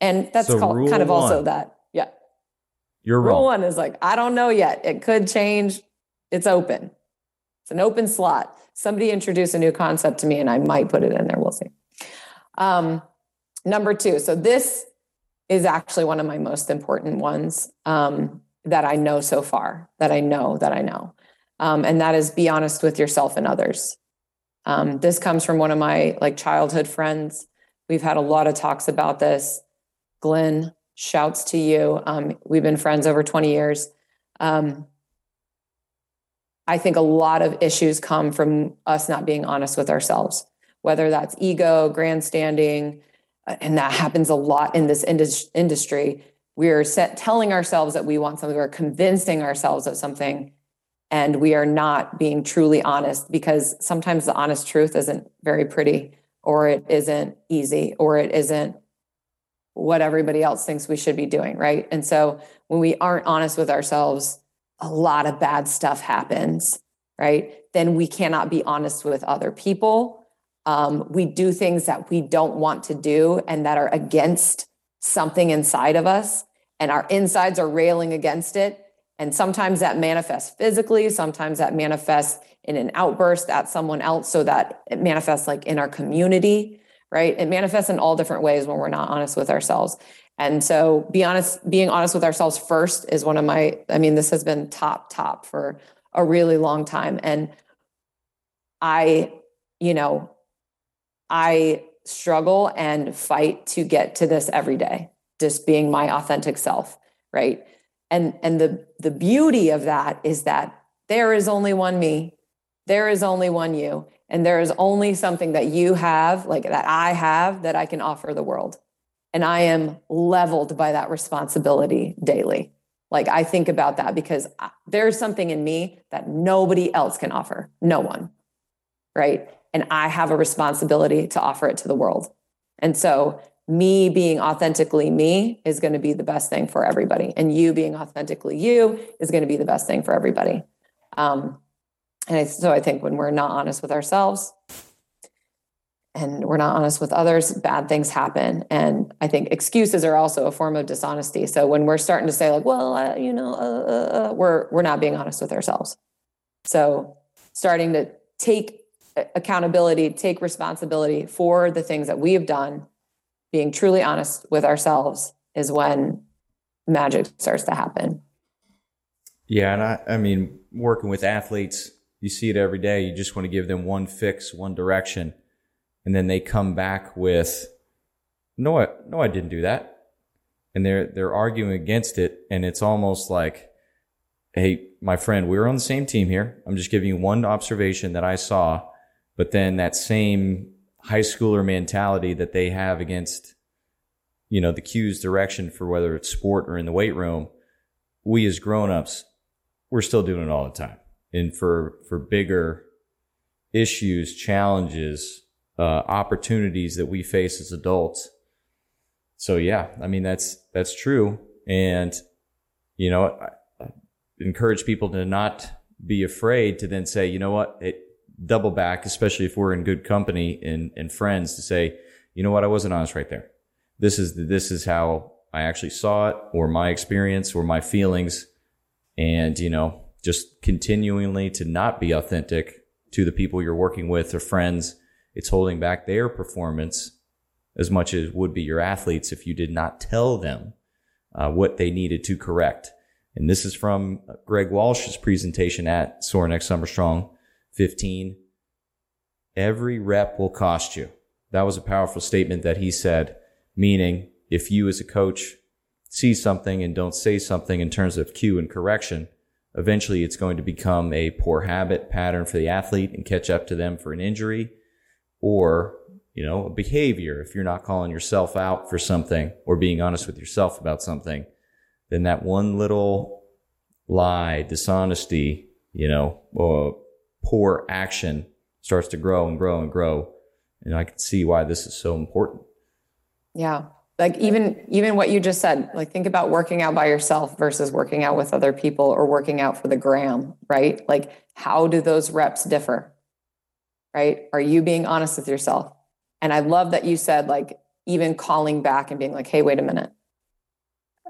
And that's so called, kind of one, also that. Yeah. You're rule wrong. one is like, I don't know yet. It could change. It's open. It's an open slot. Somebody introduce a new concept to me and I might put it in there. We'll see. Um, number two. So this is actually one of my most important ones um, that I know so far, that I know that I know um, and that is be honest with yourself and others. Um, this comes from one of my like childhood friends. We've had a lot of talks about this. Glenn, shouts to you. Um, we've been friends over 20 years. Um, I think a lot of issues come from us not being honest with ourselves, whether that's ego, grandstanding, uh, and that happens a lot in this indus- industry. We're set, telling ourselves that we want something, we're convincing ourselves of something, and we are not being truly honest because sometimes the honest truth isn't very pretty or it isn't easy or it isn't what everybody else thinks we should be doing right? And so when we aren't honest with ourselves a lot of bad stuff happens right? Then we cannot be honest with other people. Um, we do things that we don't want to do and that are against something inside of us and our insides are railing against it and sometimes that manifests physically, sometimes that manifests in an outburst at someone else, so that it manifests like in our community, right? It manifests in all different ways when we're not honest with ourselves. And so be honest, being honest with ourselves first is one of my, I mean, this has been top, top for a really long time. And I, you know, I struggle and fight to get to this every day just being my authentic self, right? And and the the beauty of that is that there is only one me. There is only one you. And there is only something that you have, like that I have, that I can offer the world. And I am leveled by that responsibility daily. Like I think about that because there's something in me that nobody else can offer. No one. Right. And I have a responsibility to offer it to the world. And so me being authentically me is going to be the best thing for everybody. And you being authentically you is going to be the best thing for everybody. Um, and I, so I think when we're not honest with ourselves and we're not honest with others, bad things happen. And I think excuses are also a form of dishonesty. So when we're starting to say like, well, uh, you know, uh, uh, uh, we're we're not being honest with ourselves. So starting to take accountability, take responsibility for the things that we have done, being truly honest with ourselves is when magic starts to happen. Yeah, and I, I mean, working with athletes, you see it every day. You just want to give them one fix, one direction, and then they come back with, "No, I, no, I didn't do that," and they're they're arguing against it, and it's almost like, "Hey, my friend, we're on the same team here. I'm just giving you one observation that I saw, but then that same high schooler mentality that they have against, you know, the cues direction for whether it's sport or in the weight room." We as grown-ups we're still doing it all the time. And for, for bigger issues, challenges, uh, opportunities that we face as adults. So yeah, I mean, that's, that's true. And, you know, I, I encourage people to not be afraid to then say, you know what, it, double back, especially if we're in good company and, and friends to say, you know what, I wasn't honest right there. This is, this is how I actually saw it or my experience or my feelings and, you know, just continually to not be authentic to the people you're working with or friends. It's holding back their performance as much as would be your athletes if you did not tell them uh, what they needed to correct. And this is from Greg Walsh's presentation at Sorinex Summer Strong 15. Every rep will cost you. That was a powerful statement that he said, meaning if you as a coach see something and don't say something in terms of cue and correction, eventually it's going to become a poor habit pattern for the athlete and catch up to them for an injury or, you know, a behavior. If you're not calling yourself out for something or being honest with yourself about something, then that one little lie, dishonesty, you know, or poor action starts to grow and grow and grow. And I can see why this is so important. Yeah. Like even even what you just said like think about working out by yourself versus working out with other people or working out for the gram right? Like how do those reps differ right? Are you being honest with yourself? And i love that you said like even calling back and being like hey wait a minute.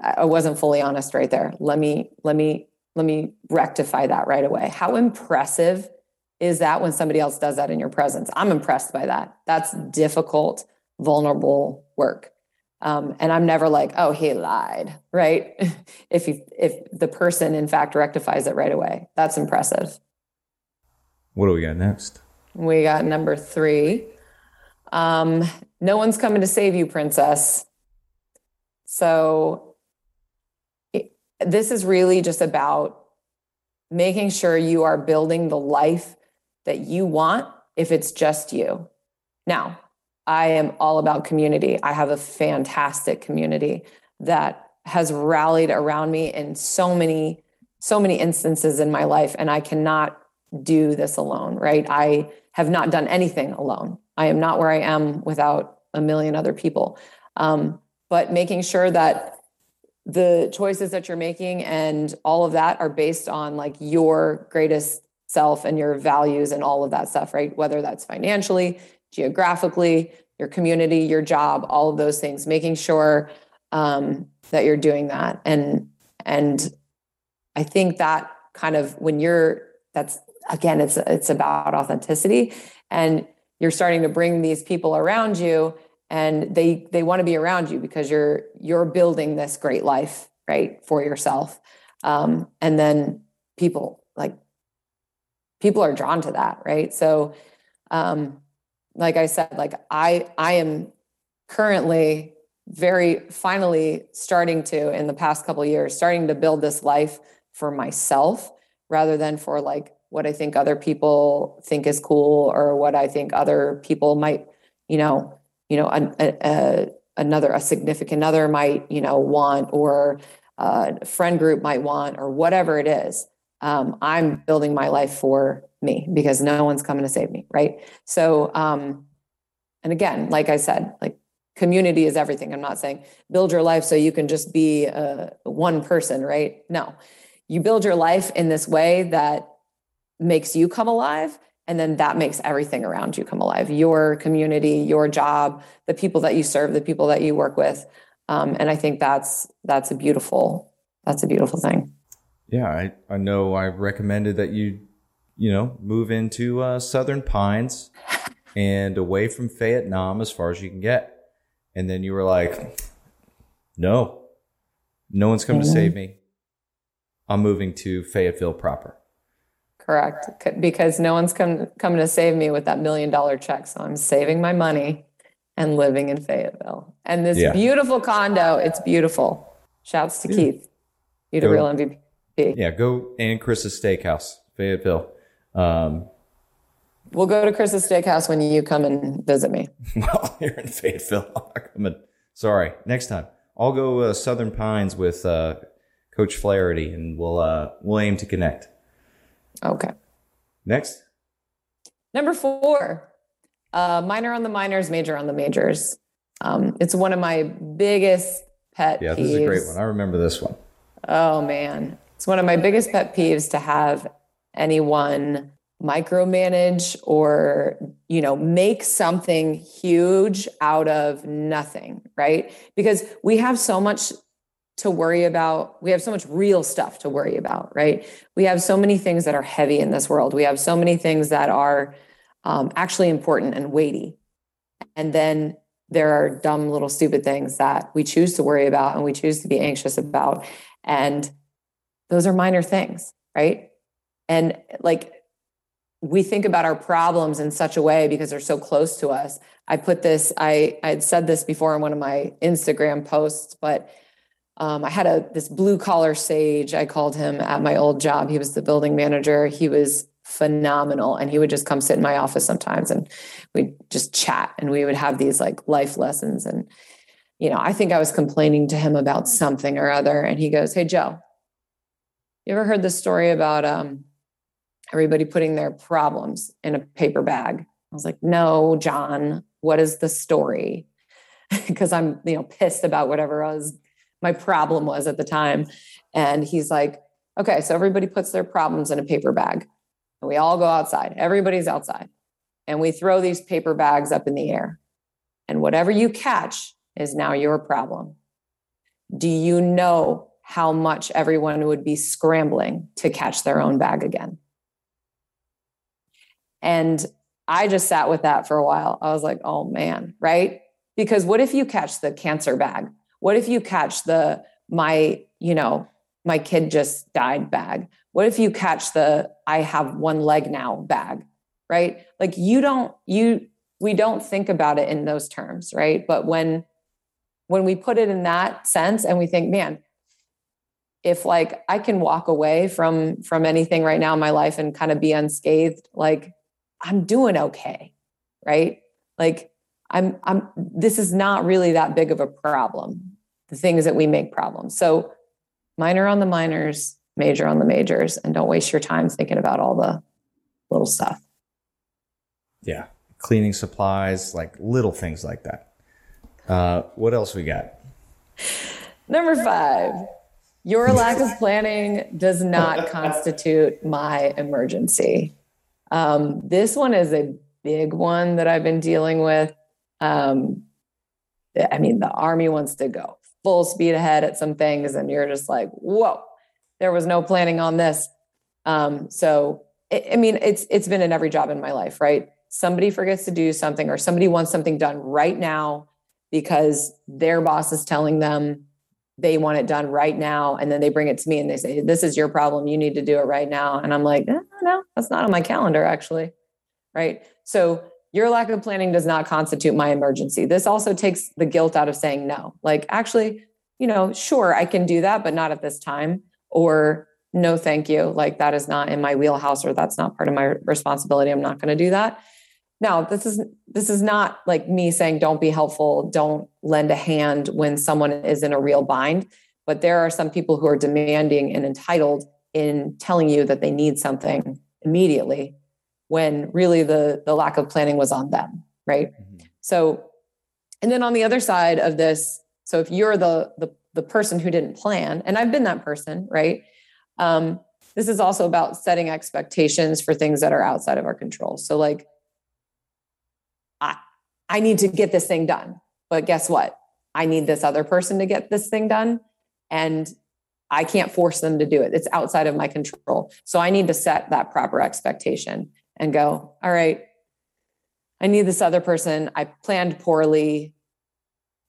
I wasn't fully honest right there. Let me let me let me rectify that right away. How impressive is that when somebody else does that in your presence i'm impressed by that that's difficult vulnerable work um, and I'm never like, oh, he lied, right? [laughs] if he, if the person in fact rectifies it right away, that's impressive. What do we got next? We got number three. Um, no one's coming to save you, princess. So it, this is really just about making sure you are building the life that you want if it's just you. Now, I am all about community. I have a fantastic community that has rallied around me in so many, so many instances in my life. And I cannot do this alone, right? I have not done anything alone. I am not where I am without a million other people. Um, but making sure that the choices that you're making and all of that are based on like your greatest self and your values and all of that stuff, right? Whether that's financially, geographically, your community, your job, all of those things, making sure um, that you're doing that. And and I think that kind of when you're that's again, it's it's about authenticity, and you're starting to bring these people around you, and they they want to be around you because you're you're building this great life right for yourself, um, and then people people are drawn to that, right? So. Um, like I said, like I I am currently very finally starting to in the past couple years starting to build this life for myself rather than for like what I think other people think is cool or what I think other people might, you know, you know, a, a, another a significant other might, you know, want or a friend group might want or whatever it is. Um, I'm building my life for me because no one's coming to save me, right? So, um, and again, like I said, like community is everything. I'm not saying build your life so you can just be uh, one person, right? No, you build your life in this way that makes you come alive and then that makes everything around you come alive your community your job the people that you serve the people that you work with um, and i think that's that's a beautiful that's a beautiful thing yeah i, I know i recommended that you you know move into uh, southern pines and away from Fayette Nam as far as you can get and then you were like no no one's coming mm-hmm. to save me i'm moving to fayetteville proper Correct. Because no one's come, coming to save me with that million dollar check. So I'm saving my money and living in Fayetteville. And this yeah. beautiful condo, it's beautiful. Shouts to yeah. Keith. You're the real MVP. Yeah, go and Chris's Steakhouse, Fayetteville. Um, we'll go to Chris's Steakhouse when you come and visit me. [laughs] well, you're in Fayetteville. [laughs] I'm coming. Sorry, next time. I'll go uh, Southern Pines with uh, Coach Flaherty, and we'll uh, we'll aim to connect. Okay. Next. Number four, uh, minor on the minors, major on the majors. Um, it's one of my biggest pet yeah, peeves. this is a great one. I remember this one. Oh man. It's one of my biggest pet peeves to have anyone micromanage or you know make something huge out of nothing right because we have so much to worry about. We have so much real stuff to worry about, right? We have so many things that are heavy in this world. We have so many things that are um, actually important and weighty. And then there are dumb little stupid things that we choose to worry about and we choose to be anxious about. And those are minor things, right? And like we think about our problems in such a way because they're so close to us. I put this, I I had said this before in one of my Instagram posts, but um, I had a this blue collar sage. I called him at my old job. He was the building manager. He was phenomenal, and he would just come sit in my office sometimes, and we'd just chat, and we would have these like life lessons. And you know, I think I was complaining to him about something or other, and he goes, "Hey, Joe, you ever heard the story about um, everybody putting their problems in a paper bag?" I was like, "No, John. What is the story?" [laughs] Because I'm you know pissed about whatever I was my problem was at the time. And he's like, okay, so everybody puts their problems in a paper bag and we all go outside. Everybody's outside. And we throw these paper bags up in the air. And whatever you catch is now your problem. Do you know how much everyone would be scrambling to catch their own bag again? And I just sat with that for a while. I was like, oh man, right? Because what if you catch the cancer bag? What if you catch the my, you know, my kid just died bag? What if you catch the I have one leg now bag? Right? Like you don't you we don't think about it in those terms, right? But when when we put it in that sense and we think, man, if like I can walk away from from anything right now in my life and kind of be unscathed, like I'm doing okay, right? Like I'm I'm this is not really that big of a problem the things that we make problems. So minor on the minors, major on the majors, and don't waste your time thinking about all the little stuff. Yeah. Cleaning supplies, like little things like that. Uh, what else we got? Number five, your lack of planning does not constitute my emergency. Um, this one is a big one that I've been dealing with. Um, I mean, the army wants to go full speed ahead at some things and you're just like whoa there was no planning on this um, so it, i mean it's it's been in every job in my life right somebody forgets to do something or somebody wants something done right now because their boss is telling them they want it done right now and then they bring it to me and they say this is your problem you need to do it right now and i'm like no no that's not on my calendar actually right so your lack of planning does not constitute my emergency. This also takes the guilt out of saying no. Like, actually, you know, sure, I can do that, but not at this time. Or no, thank you. Like, that is not in my wheelhouse or that's not part of my responsibility. I'm not going to do that. Now, this is this is not like me saying don't be helpful, don't lend a hand when someone is in a real bind, but there are some people who are demanding and entitled in telling you that they need something immediately when really the the lack of planning was on them right? Mm-hmm. so and then on the other side of this so if you're the the, the person who didn't plan and i've been that person right? Um, this is also about setting expectations for things that are outside of our control. So like i need to get this thing done but guess what i need this other person to get this thing done and I can't force them to do it. It's outside of my control. So I need to set that proper expectation and go, all right, I need this other person. I planned poorly.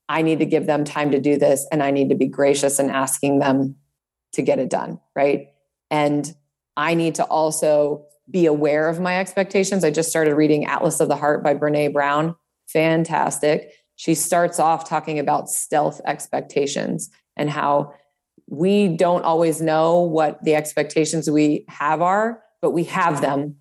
I need to give them time to do this. And I need to be gracious in asking them to get it done. Right. And I need to also be aware of my expectations. I just started reading Atlas of the Heart by Brene Brown. Fantastic. She starts off talking about stealth expectations and how we don't always know what the expectations we have are, but we have them.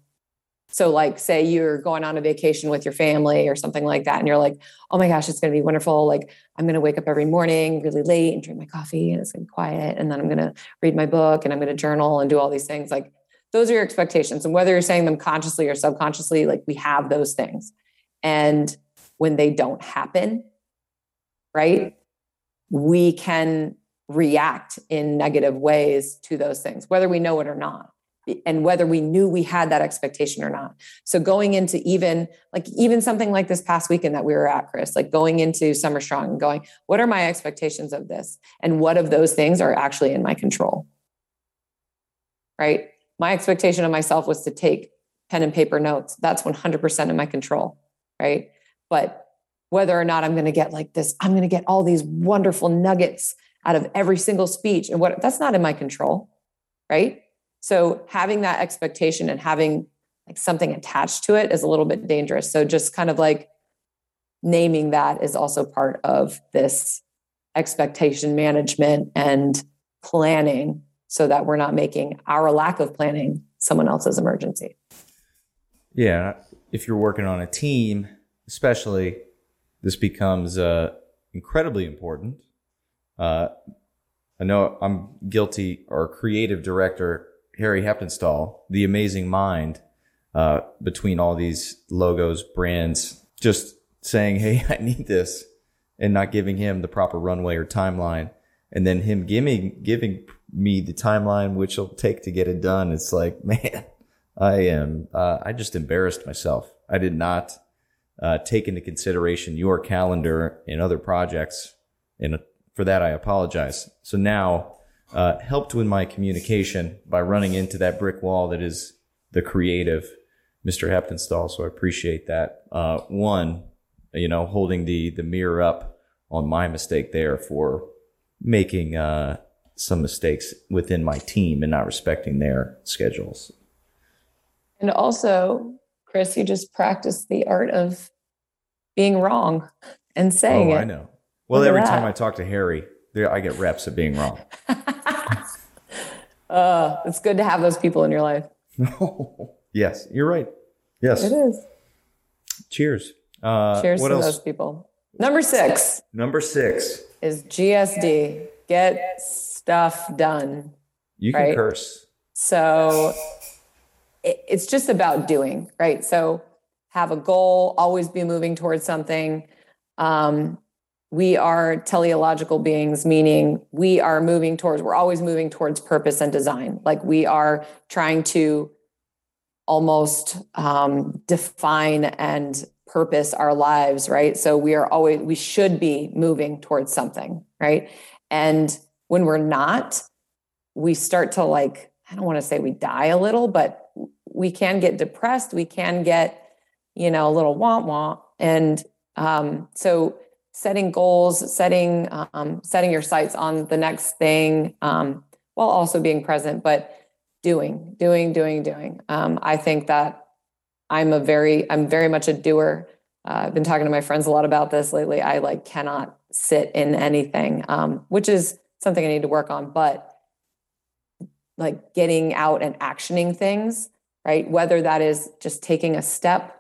So, like, say you're going on a vacation with your family or something like that, and you're like, oh my gosh, it's going to be wonderful. Like, I'm going to wake up every morning really late and drink my coffee, and it's going to be quiet. And then I'm going to read my book and I'm going to journal and do all these things. Like, those are your expectations. And whether you're saying them consciously or subconsciously, like, we have those things. And when they don't happen, right, we can react in negative ways to those things, whether we know it or not, and whether we knew we had that expectation or not. So going into even like even something like this past weekend that we were at, Chris, like going into Summer Strong and going, what are my expectations of this? And what of those things are actually in my control? Right? My expectation of myself was to take pen and paper notes. That's 100% in my control. Right. But whether or not I'm going to get like this, I'm going to get all these wonderful nuggets out of every single speech and what that's not in my control right? So having that expectation and having like something attached to it is a little bit dangerous. So just kind of like naming that is also part of this expectation management and planning so that we're not making our lack of planning someone else's emergency. Yeah if you're working on a team especially this becomes uh, incredibly important uh, I know I'm guilty, Our creative director Harry Heppenstall, the amazing mind uh, between all these logos, brands, just saying, "Hey, [laughs] I need this," and not giving him the proper runway or timeline, and then him giving giving me the timeline which it'll take to get it done. It's like, [laughs] man, I am. Uh, I just embarrassed myself. I did not uh, take into consideration your calendar and other projects And for that, I apologize. So now, uh, helped with my communication by running into that brick wall that is the creative Mr. Heppenstall. So I appreciate that. Uh, one, you know, holding the, the mirror up on my mistake there for making, uh, some mistakes within my team and not respecting their schedules. And also, Chris, you just practice the art of being wrong and saying oh, it. I know. Well, every time I talk to Harry, I get reps of being wrong. [laughs] uh, it's good to have those people in your life. [laughs] yes, you're right. Yes, it is. Cheers. Uh, Cheers to else? those people. Number six. Number six is GSD. Get stuff done. You can right? curse. So it's just about doing, right? So have a goal, always be moving towards something. Um, we are teleological beings, meaning we are moving towards, we're always moving towards purpose and design. Like we are trying to almost um, define and purpose our lives, right? So we are always, we should be moving towards something, right? And when we're not, we start to like, I don't want to say we die a little, but we can get depressed. We can get, you know, a little want want And um, so setting goals, setting um, setting your sights on the next thing, um, while also being present, but doing, doing, doing, doing. Um, I think that I'm a very, I'm very much a doer. Uh, I've been talking to my friends a lot about this lately. I like cannot sit in anything, um, which is something I need to work on. But like getting out and actioning things, right? Whether that is just taking a step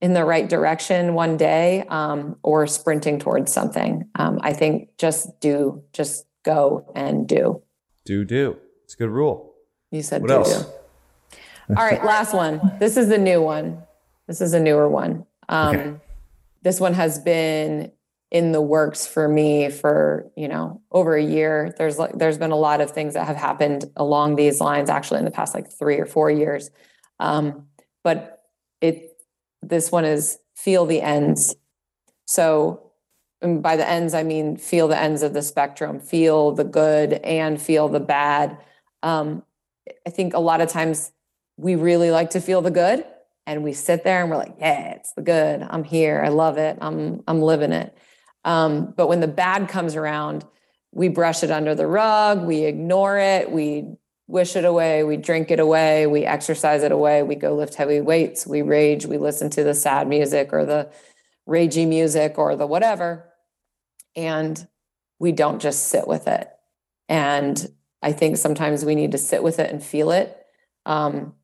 in the right direction one day um, or sprinting towards something. Um, I think just do, just go and do. Do, do. It's a good rule. You said What do, else? do. All right, [laughs] last one. This is the new one. This is a newer one. Um, Okay. This one has been in the works for me for you know over a year. There's like there's been a lot of things that have happened along these lines actually in the past like three or four years. Um, but it this one is feel the ends. So by the ends I mean feel the ends of the spectrum, feel the good and feel the bad. Um, I think a lot of times we really like to feel the good and we sit there and we're like, yeah, it's the good. I'm here. I love it. I'm I'm living it. Um, but when the bad comes around, we brush it under the rug, we ignore it, we wish it away, we drink it away, we exercise it away, we go lift heavy weights, we rage, we listen to the sad music or the ragey music or the whatever. And we don't just sit with it. And I think sometimes we need to sit with it and feel it. Um,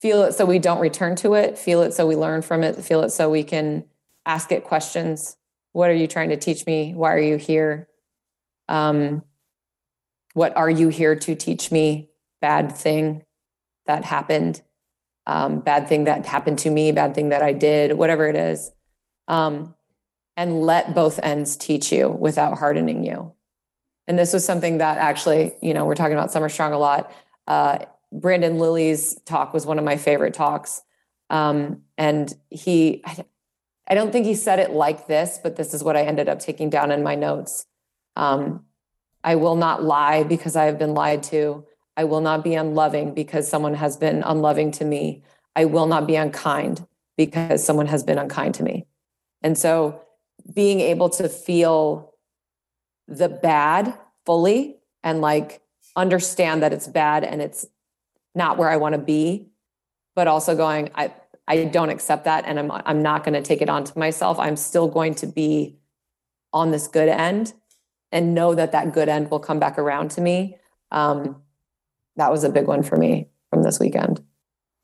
feel it so we don't return to it, feel it so we learn from it, feel it so we can ask it questions. What are you trying to teach me? Why are you here? Um, what are you here to teach me? Bad thing that happened, um, bad thing that happened to me, bad thing that I did, whatever it is. Um, and let both ends teach you without hardening you. And this was something that actually, you know, we're talking about Summer Strong a lot. Uh, Brandon Lilly's talk was one of my favorite talks. Um, and he, I, don't think he said it like this, but this is what I ended up taking down in my notes. Um, I will not lie because I have been lied to. I will not be unloving because someone has been unloving to me. I will not be unkind because someone has been unkind to me. And so being able to feel the bad fully and like understand that it's bad and it's not where I want to be, but also going, I, I don't accept that and I'm I'm not going to take it onto myself. I'm still going to be on this good end and know that that good end will come back around to me. Um, that was a big one for me from this weekend.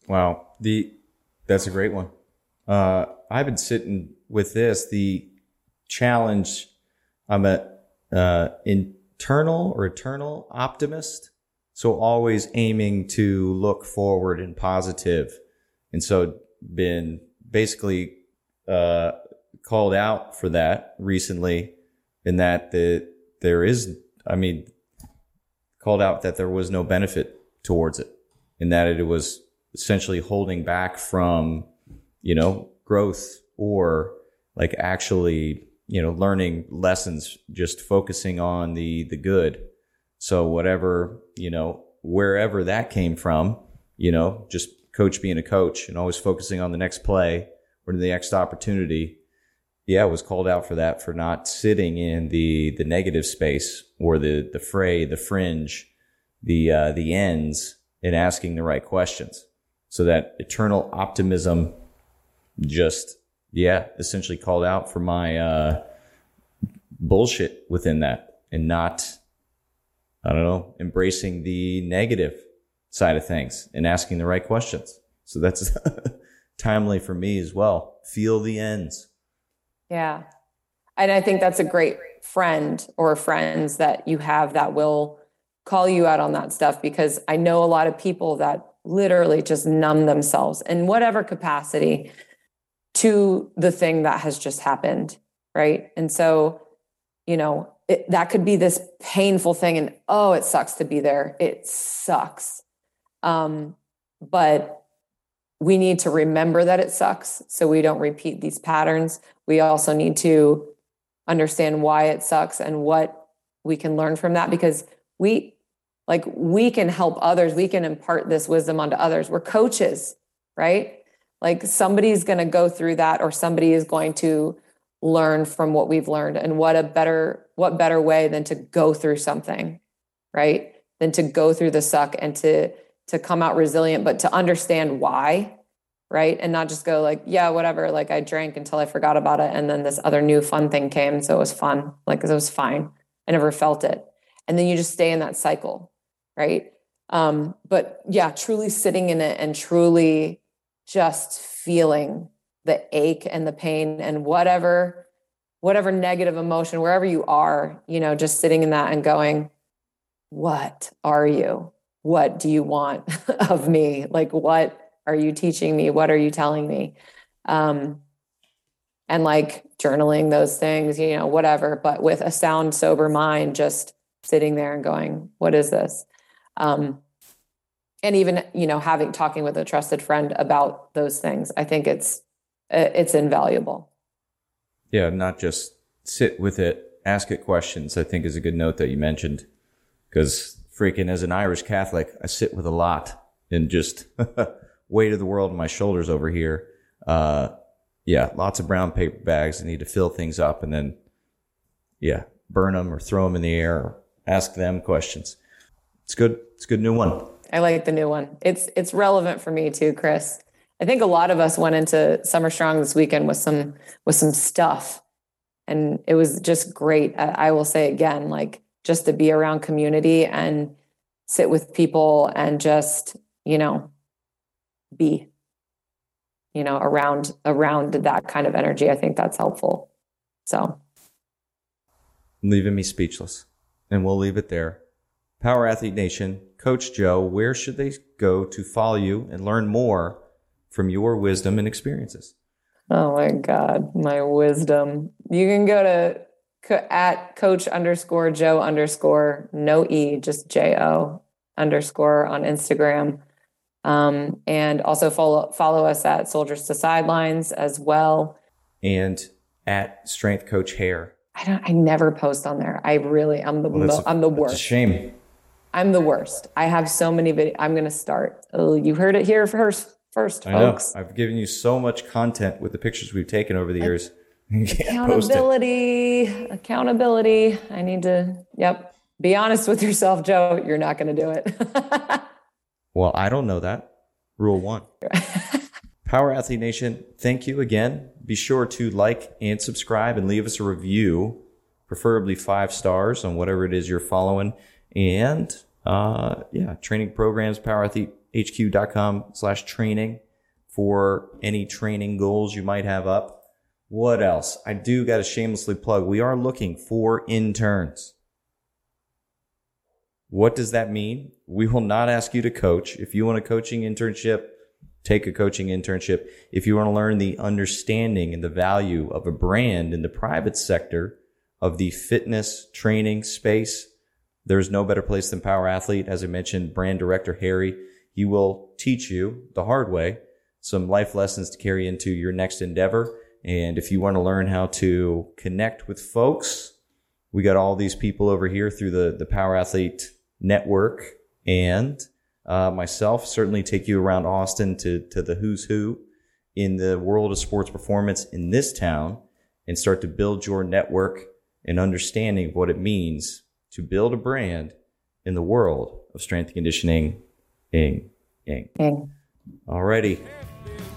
Wow. The that's a great one. Uh, I've been sitting with this. The challenge. I'm a uh, internal or eternal optimist. So always aiming to look forward and positive. And so been basically uh, called out for that recently in that the there is I mean called out that there was no benefit towards it and that it was essentially holding back from you know growth or like actually you know learning lessons just focusing on the the good. So whatever you know wherever that came from you know just coach being a coach and always focusing on the next play or the next opportunity yeah was called out for that for not sitting in the the negative space or the the fray the fringe the uh, the ends and asking the right questions. So that eternal optimism just yeah essentially called out for my uh bullshit within that and not i don't know embracing the negative side of things and asking the right questions. So that's [laughs] timely for me as well. Feel the ends Yeah. And I think that's a great friend or friends that you have that will call you out on that stuff because I know a lot of people that literally just numb themselves in whatever capacity to the thing that has just happened. Right. And so, you know, it, that could be this painful thing. And oh, it sucks to be there. It sucks. Um, but we need to remember that it sucks so we don't repeat these patterns. We also need to understand why it sucks and what we can learn from that because we like we can help others. We can impart this wisdom onto others. We're coaches right? Like somebody's going to go through that or somebody is going to learn from what we've learned and what a better what better way than to go through something right? Than to go through the suck and to to come out resilient but to understand why right? And not just go like, yeah, whatever. Like I drank until I forgot about it. And then this other new fun thing came. So it was fun. Like it was fine. I never felt it. And then you just stay in that cycle, right? Um, but yeah, truly sitting in it and truly just feeling the ache and the pain and whatever whatever negative emotion wherever you are you know just sitting in that and going what are you what do you want [laughs] of me? Like what are you teaching me? What are you telling me? Um and like journaling those things you know whatever but with a sound sober mind just sitting there and going what is this? Um and even you know having talking with a trusted friend about those things i think it's it's invaluable. Yeah not just sit with it ask it questions i think is a good note that you mentioned because freaking as an irish catholic i sit with a lot and just [laughs] weight of the world on my shoulders over here uh yeah lots of brown paper bags i need to fill things up and then yeah burn them or throw them in the air or ask them questions it's good it's a good new one I like the new one. It's it's relevant for me too, Chris. I think a lot of us went into Summer Strong this weekend with some with some stuff, and it was just great. I, I will say again, like just to be around community and sit with people and just you know be you know around around that kind of energy. I think that's helpful. So leaving me speechless, and we'll leave it there. Power Athlete Nation, Coach Joe, where should they go to follow you and learn more from your wisdom and experiences? Oh my God, my wisdom. You can go to at coach underscore Joe underscore no E, just J O underscore on Instagram. Um, and also follow follow us at Soldiers to Sidelines as well. And at Strength Coach Hair. I don't. I never post on there. I really. I'm the. Well, I'm the worst. shame. I'm the worst. I have so many videos. I'm going to start. Oh, you heard it here first, first, I folks. Know. I've given you so much content with the pictures we've taken over the years. [laughs] accountability, accountability. I need to, yep. Be honest with yourself, Joe. You're not going to do it. [laughs] well, I don't know that. Rule one. [laughs] Power Athlete Nation, thank you again. Be sure to like and subscribe and leave us a review, preferably five stars on whatever it is you're following and uh, yeah, training programs, powerathletehq.com slash training for any training goals you might have up. What else? I do got to shamelessly plug. We are looking for interns. What does that mean? We will not ask you to coach. If you want a coaching internship, take a coaching internship. If you want to learn the understanding and the value of a brand in the private sector of the fitness training space, there's no better place than Power Athlete. As I mentioned, brand director Harry, he will teach you the hard way some life lessons to carry into your next endeavor. And if you want to learn how to connect with folks, we got all these people over here through the, the Power Athlete network and uh, myself certainly take you around Austin to, to the who's who in the world of sports performance in this town and start to build your network and understanding of what it means to build a brand in the world of strength conditioning. Ing, ing. Ing. Alrighty.